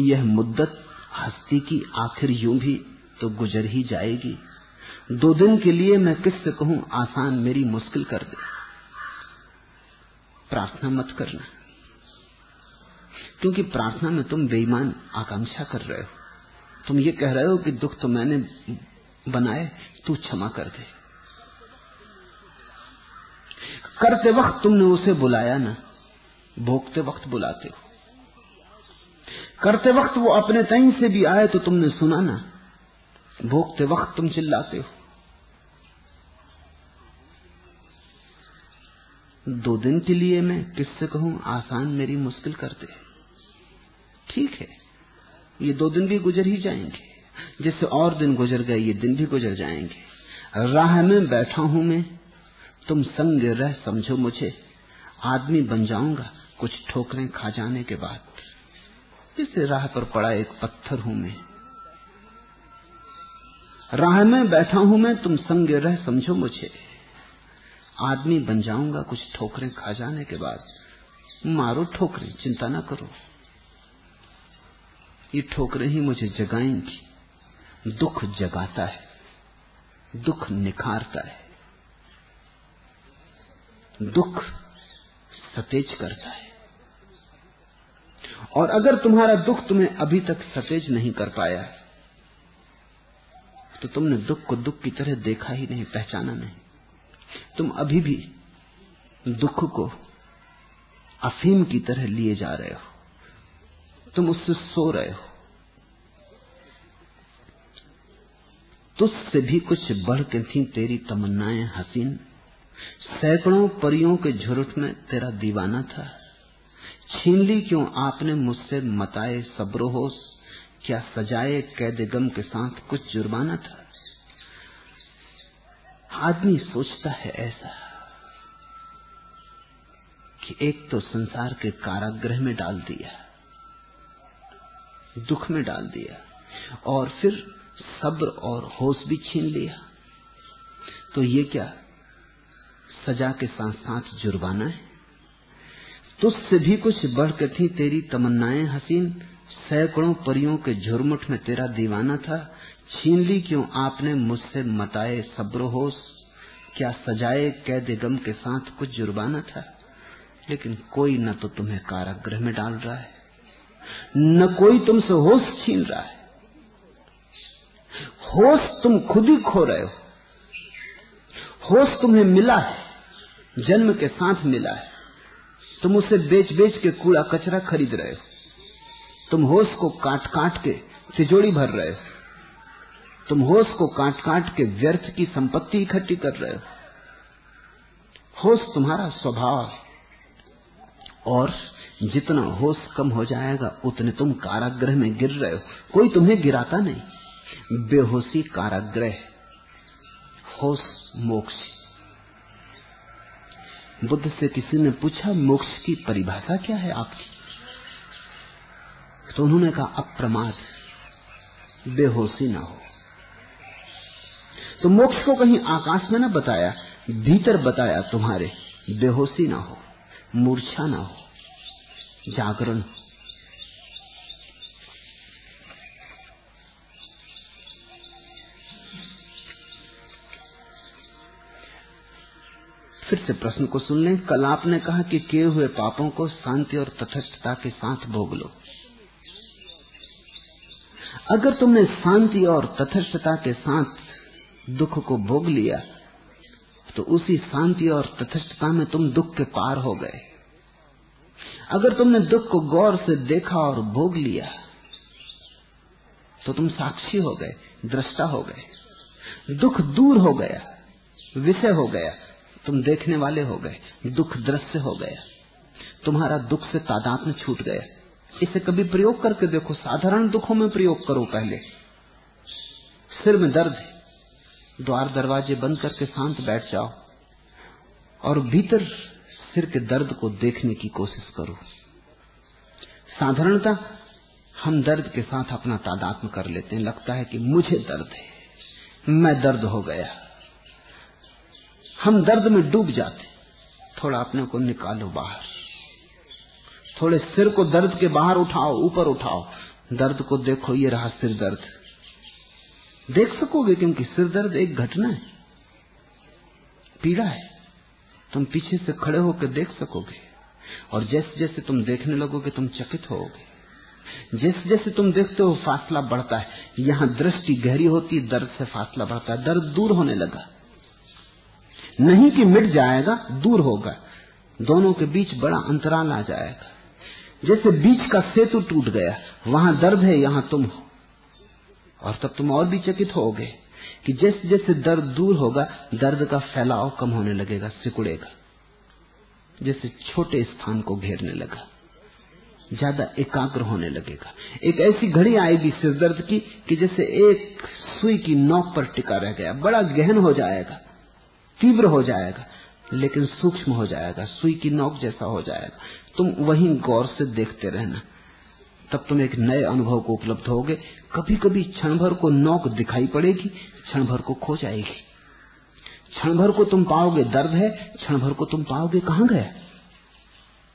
यह मुद्दत हस्ती की आखिर यूँ भी तो गुजर ही जाएगी। दो दिन के लिए मैं किससे कहूँ, आसान मेरी मुश्किल कर दे। प्रार्थना मत करना। क्योंकि प्रार्थना में तुम बेईमान आकांक्षा कर रहे हो। तुम ये कह रहे हो कि दुख तो मैंने बनाए, तू क्षमा कर दे। करते वक्त तुमने उसे बुलाया ना, भोगते वक्त बुलाते हो। करते वक्त वो अपने तई से भी आए तो तुमने सुना ना भोगते वक्त तुम चिल्लाते हो। दो दिन के लिए मैं किससे कहूँ, आसान मेरी मुश्किल करते ठीक है, ये दो दिन भी गुजर ही जाएँगे। जैसे और दिन गुजर गए, ये दिन भी गुजर जाएँगे। राह में बैठा हूँ मैं, तुम संग रह समझो मुझे। आदमी बन जाऊँगा, कुछ ठोकरें खा जाने के बाद। जैसे राह पर पड़ा एक पत्थर हूँ मैं। राह में बैठा हूँ मैं, तुम संग रह समझो मुझे। आदमी बन जाऊँगा कुछ ठोकरें खा जाने के बाद। मारो ठोकरें, चिंता ना करो। ये ठोकरें ही मुझे जगाएँगी। दुख जगाता है, दुख निखारता है। दुख सतेज करता है। और अगर तुम्हारा दुख तुम्हें अभी तक सतेज नहीं कर पाया तो तुमने दुख को दुख की तरह देखा ही नहीं, पहचाना नहीं। तुम अभी भी दुख को अफीम की तरह लिए जा रहे हो। तुम उससे सो रहे हो। तुझसे भी कुछ बढ़ के थी तेरी तमन्नाएँ, हसीन। सैकड़ों परियों के झुरट में तेरा दीवाना था। छीन ली क्यों आपने मुझसे मताए सब्र होश? क्या सजाए कैद गम के साथ कुछ जुर्माना था? आदमी सोचता है ऐसा कि एक तो संसार के कारागृह में डाल दिया, दुख में डाल दिया, और फिर सब्र और होश भी छीन लिया। तो ये क्या सजा के साथ साथ जुर्माना है? तुझसे भी कुछ बढ़ थी तेरी तमन्नाएँ हसीन। सैकड़ों परियों के झुरमुट में तेरा दीवाना था। छीन ली क्यों? आपने मुझसे मताए सब्र होश क्या सजाए कैद गम के साथ कुछ जुर्माना था? लेकिन कोई न तो तुम्हें कारागृह में डाल रहा है। न कोई तुमसे होश छीन रहा है। होश तुम खुद ही खो रहे हो। होश तुम्हें मिला है। जन्म के साथ मिला है। तुम उसे बेच बेच के कूड़ा कचरा खरीद रहे हो। तुम होश को काट काट के तिजोड़ी भर रहे हो। तुम होश को काट काट के व्यर्थ की संपत्ति इकट्ठी कर रहे हो। होश तुम्हारा स्वभाव और जितना होश कम हो जाएगा, उतने तुम कारागृह में गिर रहे हो। कोई तुम्हें गिराता नहीं। बेहोशी कारागृह होश मोक्ष बुद्ध से किसी ने पूछा, मोक्ष की परिभाषा क्या है आपकी? तो उन्होंने कहा अप्रमाद बेहोशी ना हो। तो मोक्ष को कहीं आकाश में ना बताया, भीतर बताया तुम्हारे, बेहोशी ना हो, मूर्छा ना हो, जागरण फिर से प्रश्न को सुन लें। कल आपने कहा कि किए हुए पापों को शांति और तथस्थता के साथ भोग लो। अगर तुमने शांति और तथस्थता के साथ दुख को भोग लिया तो उसी शांति और तथस्थता में तुम दुख के पार हो गए। अगर तुमने दुख को गौर से देखा और भोग लिया तो तुम साक्षी हो गए, दृष्टा हो गए। दुख दूर हो गया, विषय हो गया, तुम देखने वाले हो गए, दुख दृश्य हो गया। तुम्हारा दुख से तादात्म छूट गया। इसे कभी प्रयोग करके देखो, साधारण दुखों में प्रयोग करो पहले। सिर में दर्द है, द्वार दरवाजे बंद करके शांत बैठ जाओ और भीतर सिर के दर्द को देखने की कोशिश करो। साधारणता, हम दर्द के साथ अपना तादात्म कर लेते हैं। लगता है कि मुझे दर्द है, मैं दर्द हो गया। हम दर्द में डूब जाते थोड़ा अपने को निकालो बाहर। थोड़े सिर को दर्द के बाहर उठाओ, ऊपर उठाओ। दर्द को देखो, ये रहा सिर दर्द। देख सकोगे क्योंकि सिर दर्द एक घटना है। पीड़ा है। तुम पीछे से खड़े होकर देख सकोगे। और जैसे जैसे तुम देखने लगोगे, तुम चकित होगे। जैसे जैसे तुम देखते हो, फासला बढ़ता है। यहाँ दृष्टि गहरी होती दर्द से फासला बढ़ता है। दर्द दूर होने लगा। नहीं कि मिट जाएगा, दूर होगा। दोनों के बीच बड़ा अंतराल आ जाएगा। जैसे बीच का सेतु टूट गया, वहाँ दर्द है, यहाँ तुम हो। और तब तुम और भी चकित होगे कि जैसे जैसे दर्द दूर होगा, दर्द का फैलाव कम होने लगेगा, सिकुड़ेगा। जैसे छोटे स्थान को घेरने लगा, ज़्यादा एकाग्र होने लगेगा। एक ऐसी घड़ी आएगी सिर दर्द की कि जैसे एक सुई की नोक पर टिका रह गया। बड़ा गहन हो जाएगा, तीव्र हो जाएगा, लेकिन सूक्ष्म हो जाएगा, सुई की नोक जैसा हो जाएगा। तुम वहीं गौर से देखते रहना। तब तुम एक नए अनुभव को उपलब्ध होगे। कभी कभी क्षण भर को नोक दिखाई पड़ेगी क्षण भर को खो जाएगी। क्षण भर को तुम पाओगे दर्द है क्षण भर को तुम पाओगे कहाँ गए?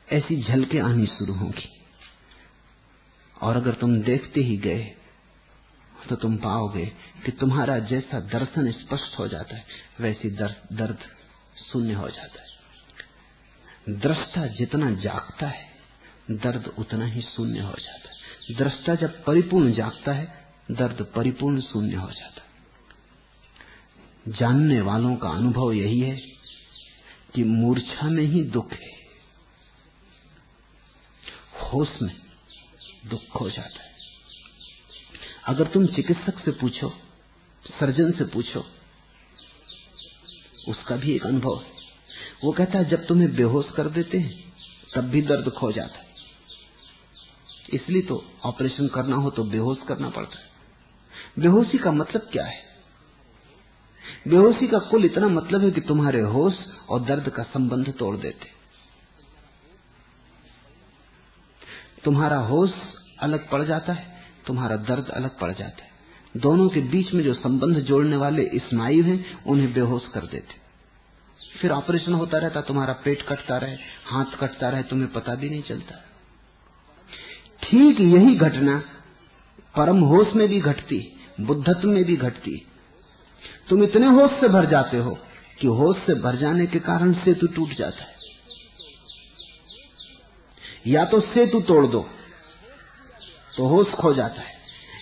ऐसी झलके आनी शुरू होंगी। और अगर तुम देखते ही गए तो तुम पाओगे कि तुम्हारा जैसा दर्शन स्पष्ट हो जाता है, वैसी दर्द शून्य हो जाता है। दृष्टा जितना जागता है, दर्द उतना ही शून्य हो जाता है। दृष्टा जब परिपूर्ण जागता है, दर्द परिपूर्ण शून्य हो जाता है। जानने वालों का अनुभव यही है कि मूर्छा में ही दुख है। होश में दुख हो जाता है। अगर तुम चिकित्सक से पूछो, सर्जन से पूछो, उसका भी एक अनुभव है। वो कहता है, जब तुम्हें बेहोश कर देते हैं, तब भी दर्द खो जाता है। इसलिए तो ऑपरेशन करना हो तो बेहोश करना पड़ता है। बेहोशी का मतलब क्या है? बेहोशी का कुल इतना मतलब है कि तुम्हारे होश और दर्द का संबंध तोड़ देते तुम्हारा होश अलग पड़ जाता है, तुम्हारा दर्द अलग पड़ जाता है। दोनों के बीच में जो संबंध जोड़ने वाले स्नायु हैं, उन्हें बेहोश कर देते फिर ऑपरेशन होता रहता, तुम्हारा पेट कटता रहे, हाथ कटता रहे, तुम्हें पता भी नहीं चलता। ठीक यही घटना परम होश में भी घटती, बुद्धत्व में भी घटती। तुम इतने होश से भर जाते हो कि होश से भर जाने के कारण सेतु टूट जाता है। या तो सेतु तोड़ दो तो होश खो जाता है,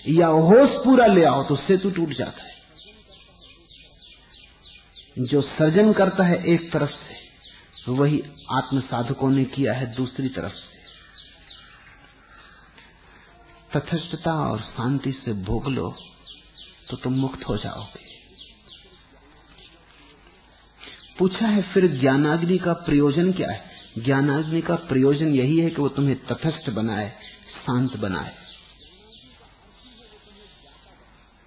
या होश पूरा ले आओ तो सेतु टूट जाता है। जो सर्जन करता है एक तरफ़ से वही आत्म साधकों ने किया है दूसरी तरफ़ से। तथस्थता और शांति से भोग लो तो तुम मुक्त हो जाओगे। पूछा है फिर ज्ञानाग्नि का प्रयोजन क्या है? ज्ञानाग्नि का प्रयोजन यही है कि वो तुम्हें तथस्थ बनाए, शांत बनाए।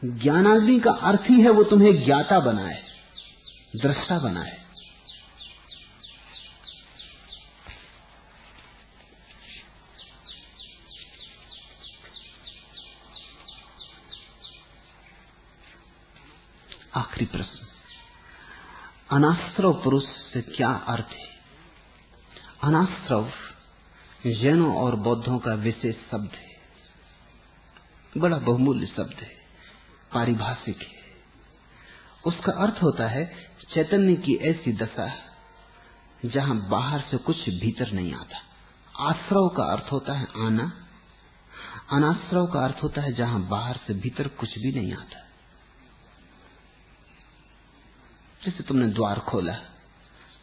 ज्ञानाग्नि का अर्थ ही है वो तुम्हें ज्ञाता बनाए। दृष्टा बना है। आखिरी प्रश्न। अनास्त्रव पुरुष से क्या अर्थ है? अनास्त्रव जैनों और बौद्धों का विशेष शब्द है। बड़ा बहुमूल्य शब्द है, पारिभाषिक है। उसका अर्थ होता है चैतन्य की ऐसी दशा जहाँ बाहर से कुछ भीतर नहीं आता। आश्रव का अर्थ होता है आना। अनाश्रव का अर्थ होता है जहाँ बाहर से भीतर कुछ भी नहीं आता। जैसे तुमने द्वार खोला,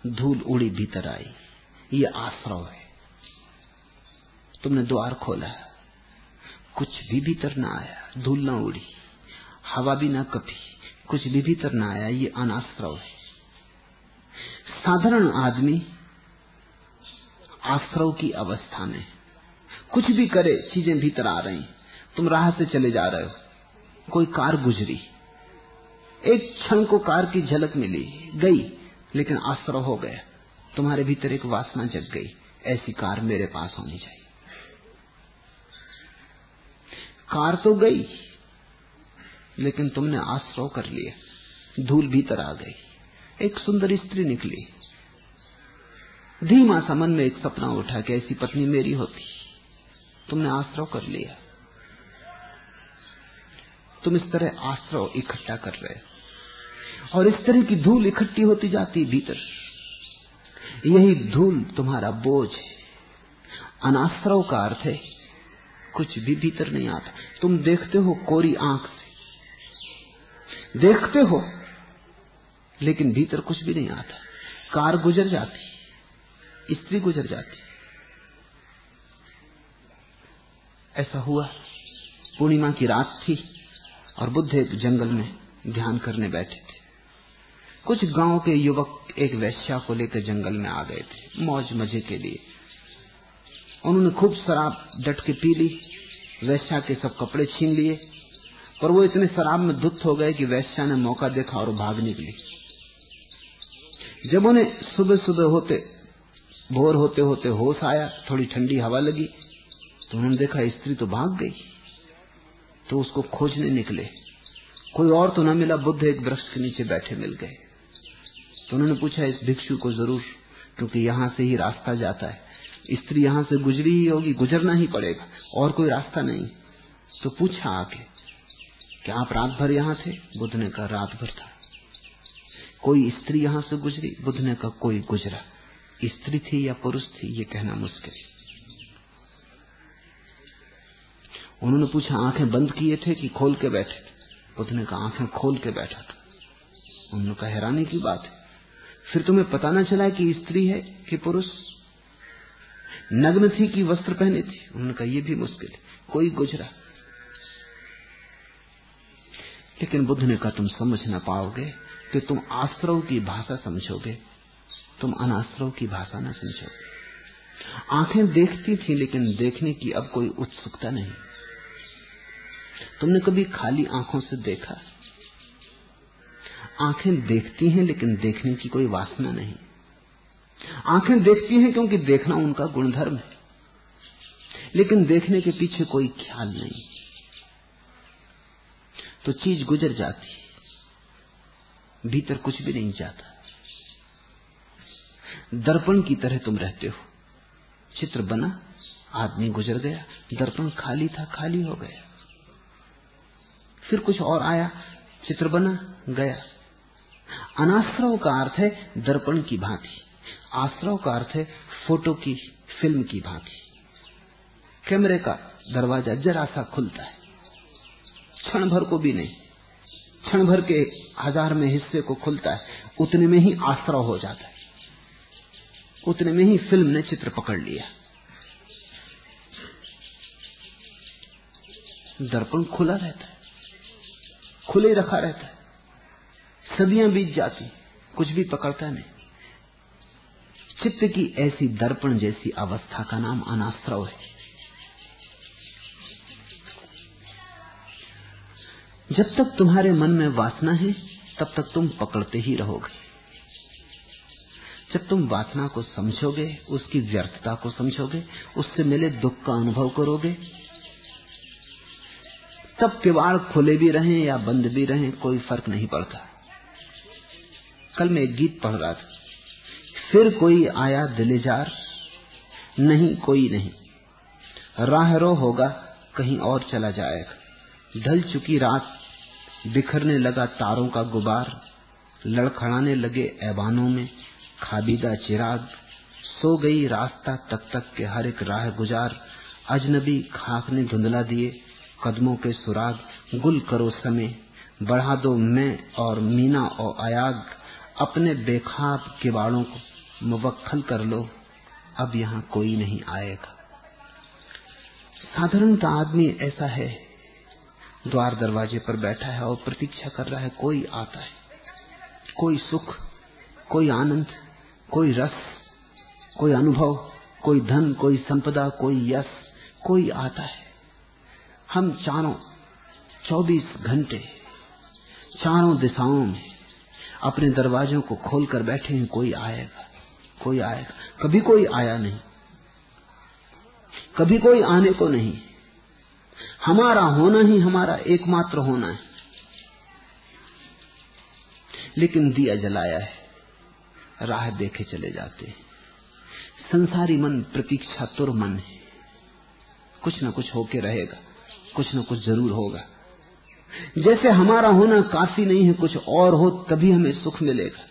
धूल उड़ी भीतर आई, ये आश्रव है। तुमने द्वार खोला, कुछ भी भीतर ना आया, धूल ना उड़ी, हवा भी ना कपी कुछ भी भीतर ना आया, ये अनाश्रव है साधारण आदमी आश्रव की अवस्था में कुछ भी करे, चीज़ें भीतर आ रही, तुम राह से चले जा रहे हो। कोई कार गुजरी, एक क्षण को कार की झलक मिली, गई, लेकिन आश्रव हो गया। तुम्हारे भीतर एक वासना जग गई, ऐसी कार मेरे पास होनी चाहिए। कार तो गई लेकिन तुमने आश्रव कर लिया धूल भीतर आ गई। एक सुंदर स्त्री निकली। धीमा सा मन में एक सपना उठा कि ऐसी पत्नी मेरी होती। तुमने आश्रव कर लिया। तुम इस तरह आश्रव इकट्ठा कर रहे हो। और इस तरह की धूल इकट्ठी होती जाती भीतर। यही धूल तुम्हारा बोझ है। अनाश्रव का अर्थ है, कुछ भी भीतर नहीं आता। तुम देखते हो कोरी आँख देखते हो। लेकिन भीतर कुछ भी नहीं आता। कार गुजर जाती, स्त्री गुजर जाती। ऐसा हुआ। पूर्णिमा की रात थी और बुद्ध एक जंगल में ध्यान करने बैठे थे। कुछ गाँव के युवक एक वैश्या को लेकर जंगल में आ गए थे, मौज मज़े के लिए। उन्होंने खूब शराब डट के पी ली। वैश्या के सब कपड़े छीन लिए। पर वो इतने शराब में धुत हो गए कि वैश्या ने मौका देखा और भाग निकली। जब उन्हें सुबह सुबह होते, भोर होते होते होश आया, थोड़ी ठंडी हवा लगी तो उन्होंने देखा स्त्री तो भाग गई तो उसको खोजने निकले। कोई और तो न मिला, बुद्ध एक वृक्ष के नीचे बैठे मिल गए। तो उन्होंने पूछा, इस भिक्षु को ज़रूर, क्योंकि यहाँ से ही रास्ता जाता है। स्त्री यहाँ से गुजरी ही होगी, गुजरना ही पड़ेगा, और कोई रास्ता नहीं। तो पूछा आके क्या आप रात भर यहाँ थे? बुद्ध ने कहा रात भर था। कोई स्त्री यहाँ से गुजरी? बुद्ध ने कहा कोई गुजरा। स्त्री थी या पुरुष थी, ये कहना मुश्किल। उन्होंने पूछा, आँखें बंद किए थे कि खोल के बैठे बुद्ध ने कहा आँखें खोल के बैठा था। उन्होंने कहा, हैरानी की बात है। फिर तुम्हें पता ना चला कि स्त्री है कि पुरुष? नग्न थी कि वस्त्र पहने थी? उन्होंने कहा यह भी मुश्किल कोई गुजरा। लेकिन बुद्ध ने कहा, तुम समझ ना पाओगे कि तुम आश्रव की भाषा समझोगे। तुम अनाश्रव की भाषा ना समझोगे। आँखें देखती थी, लेकिन देखने की अब कोई उत्सुकता नहीं। तुमने कभी खाली आँखों से देखा? आँखें देखती हैं, लेकिन देखने की कोई वासना नहीं। आँखें देखती हैं क्योंकि देखना उनका गुणधर्म है। लेकिन देखने के पीछे कोई ख्याल नहीं। तो चीज़ गुजर जाती है। भीतर कुछ भी नहीं जाता। दर्पण की तरह तुम रहते हो। चित्र बना, आदमी गुजर गया, दर्पण खाली था, खाली हो गया। फिर कुछ और आया, चित्र बना, गया। अनाश्रव का अर्थ है दर्पण की भांति। आश्रव का अर्थ है फ़ोटो की, फ़िल्म की भांति। कैमरे का दरवाज़ा जरा सा खुलता है। क्षण भर को भी नहीं। क्षण भर के हज़ार में हिस्से को खुलता है, उतने में ही आश्रव हो जाता है। उतने में ही फ़िल्म ने चित्र पकड़ लिया। दर्पण खुला रहता है, खुले रखा रहता है। सदियाँ बीत जाती, कुछ भी पकड़ता नहीं। चित्त की ऐसी दर्पण जैसी अवस्था का नाम अनाश्रव है। जब तक तुम्हारे मन में वासना है, तब तक तुम पकड़ते ही रहोगे। जब तुम वासना को समझोगे, उसकी व्यर्थता को समझोगे, उससे मिले दुख का अनुभव करोगे, तब किवाड़ खुले भी रहें या बंद भी रहें, कोई फ़र्क नहीं पड़ता। कल मैं एक गीत पढ़ रहा था। फिर कोई आया दिलेजार, नहीं कोई नहीं। राह रो होगा, कहीं और चला जाएगा। ढल चुकी रात बिखरने लगा तारों का गुबार, लड़खड़ाने लगे ऐवानों में, खाबीदा चिराग। सो गई रास्ता तक तक के हर एक राह गुजार। अजनबी खाक ने धुंधला दिए, कदमों के सुराग। गुल करो समय, बढ़ा दो मैं और मीना और अयाग। अपने बेखाब किवाड़ों को मुवक्खल कर लो, अब यहाँ कोई नहीं आएगा। साधारणता आदमी ऐसा है द्वार दरवाजे पर बैठा है और प्रतीक्षा कर रहा है, कोई आता है। कोई सुख, कोई आनंद, कोई रस, कोई अनुभव, कोई धन, कोई संपदा, कोई यश, कोई आता है। हम चारों 24 घंटे, चारों दिशाओं में अपने दरवाजों को खोलकर बैठे हैं, कोई आएगा कोई आएगा। कभी कोई आया नहीं, कभी कोई आने को नहीं। हमारा होना ही हमारा एकमात्र होना है। लेकिन दिया जलाया है, राह देखे चले जाते हैं। संसारी मन प्रतीक्षा तुर मन है। कुछ न कुछ होके रहेगा, कुछ न कुछ ज़रूर होगा। जैसे हमारा होना काफ़ी नहीं है, कुछ और हो, तभी हमें सुख मिलेगा।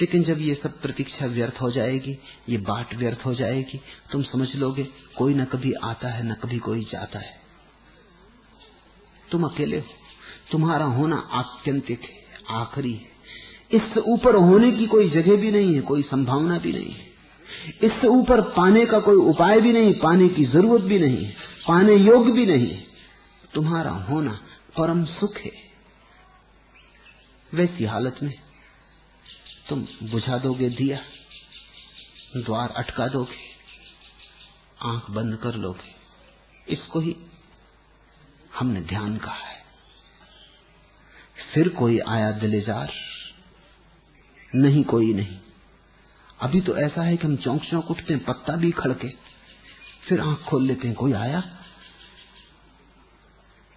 लेकिन जब ये सब प्रतीक्षा व्यर्थ हो जाएगी, ये बाट व्यर्थ हो जाएगी, तुम समझ लोगे, कोई न कभी आता है, न कभी कोई जाता है। तुम अकेले हो। तुम्हारा होना आत्यंतिक है, आखिरी है। इससे ऊपर होने की कोई जगह भी नहीं है, कोई संभावना भी नहीं है। इससे ऊपर पाने का कोई उपाय भी नहीं, पाने की ज़रूरत भी नहीं, पाने योग्य भी नहीं। तुम्हारा होना परम सुख है। वैसी हालत में तुम बुझा दोगे दिया, द्वार अटका दोगे, आँख बंद कर लोगे। इसको ही हमने ध्यान कहा है। फिर कोई आया दिलेजार? नहीं, कोई नहीं। अभी तो ऐसा है कि हम चौंक चौंक उठते हैं, पत्ता भी खड़के। फिर आँख खोल लेते हैं, कोई आया?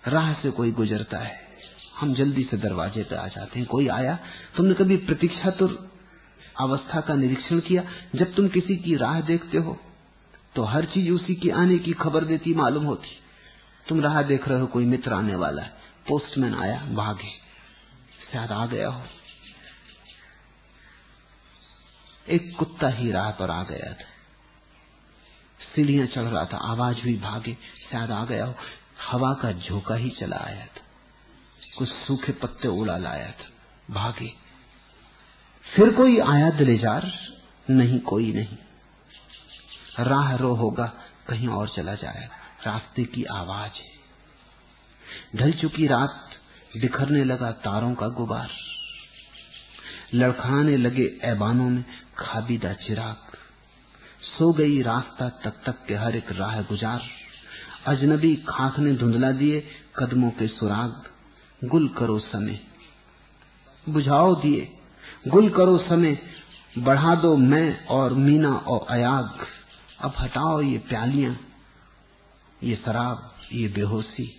राह से कोई गुजरता है। हम जल्दी से दरवाजे पे आ जाते हैं, कोई आया? तुमने कभी प्रतीक्षा तो अवस्था का निरीक्षण किया? जब तुम किसी की राह देखते हो तो हर चीज़ उसी की आने की खबर देती मालूम होती। तुम राह देख रहे हो, कोई मित्र आने वाला है। पोस्टमैन आया, भागे। शायद आ गया हो। एक कुत्ता ही राह पर आ गया था। सीढ़ियाँ चढ़ रहा था, आवाज़ हुई, भागे। शायद आ गया हो। हवा का झोंका ही चला आया था। कुछ सूखे पत्ते उड़ा लाया था। भागे। फिर कोई आया दिलेजार? नहीं, कोई नहीं। राह रो होगा, कहीं और चला जाएगा। रास्ते की आवाज़ है। ढल चुकी रात बिखरने लगा तारों का गुबार। लड़खाने लगे ऐबानों में खाबीदा चिराग। सो गई रास्ता तक तक के हर एक राह गुजार। अजनबी खाक ने धुंधला दिए कदमों के सुराग। गुल करो समय। बुझाओ दिए। गुल करो समय। बढ़ा दो मैं और मीना और अयाग। अब हटाओ ये प्यालियाँ। ये शराब, ये बेहोशी।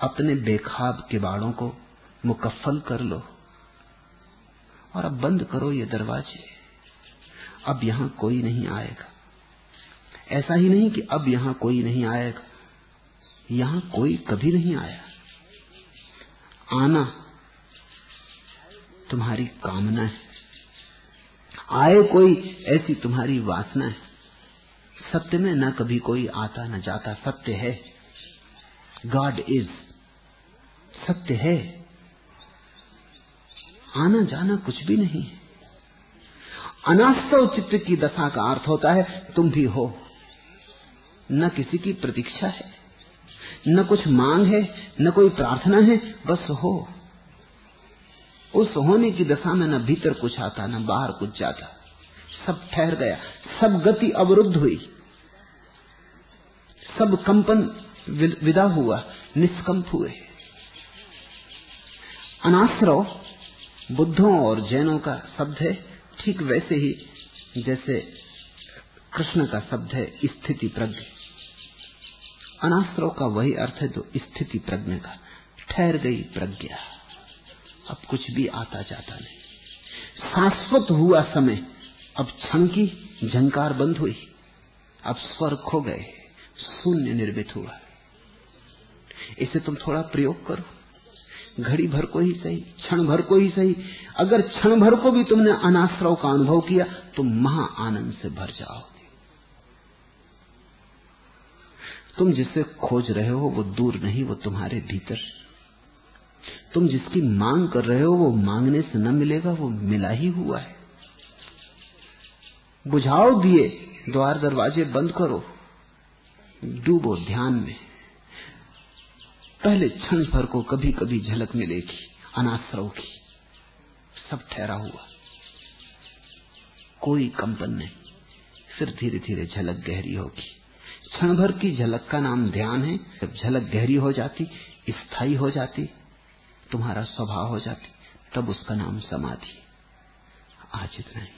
अपने बेखाब किबाड़ों को मुकफ्फल कर लो और अब बंद करो ये दरवाजे। अब यहाँ कोई नहीं आएगा। ऐसा ही नहीं कि अब यहाँ कोई नहीं आएगा। यहाँ कोई कभी नहीं आया। आना तुम्हारी कामना है। आए कोई ऐसी तुम्हारी वासना है। सत्य में न कभी कोई आता, न जाता। सत्य है। गॉड इज़ सत्य है। आना, जाना कुछ भी नहीं। है अनास्तव चित्त की दशा का अर्थ होता है, तुम भी हो। न किसी की प्रतीक्षा है। न कुछ मांग है, न कोई प्रार्थना है, बस हो। उस होने की दशा में न भीतर कुछ आता, न बाहर कुछ जाता। सब ठहर गया, सब गति अवरुद्ध हुई। सब कंपन विदा हुआ, निष्कंप हुए। अनाश्रव, बुद्धों और जैनों का शब्द है, ठीक वैसे ही जैसे कृष्ण का शब्द है, स्थिति प्रज्ञ। अनाश्रव का वही अर्थ है जो स्थिति प्रज्ञ का। ठहर गई प्रज्ञा। अब कुछ भी आता जाता नहीं। शाश्वत हुआ समय अब क्षण की झंकार बंद हुई। अब स्वर खो गए। शून्य निर्मित हुआ। इसे तुम थोड़ा प्रयोग करो। घड़ी भर को ही सही, क्षण भर को ही सही। अगर क्षण भर को भी तुमने अनाश्रव का अनुभव किया तो महा आनंद से भर जाओगे। तुम जिसे खोज रहे हो, वो दूर नहीं, वो तुम्हारे भीतर। तुम जिसकी मांग कर रहे हो, वो मांगने से न मिलेगा, वो मिला ही हुआ है। बुझाओ दिए, द्वार दरवाजे बंद करो। डूबो ध्यान में। पहले क्षण भर को कभी कभी झलक मिलेगी अनाश्रव की सब ठहरा हुआ। कोई कंपन नहीं। फिर धीरे धीरे झलक गहरी होगी। क्षण भर की झलक का नाम ध्यान है। जब झलक गहरी हो जाती, स्थायी हो जाती, तुम्हारा स्वभाव हो जाती, तब उसका नाम समाधि। आज इतना ही।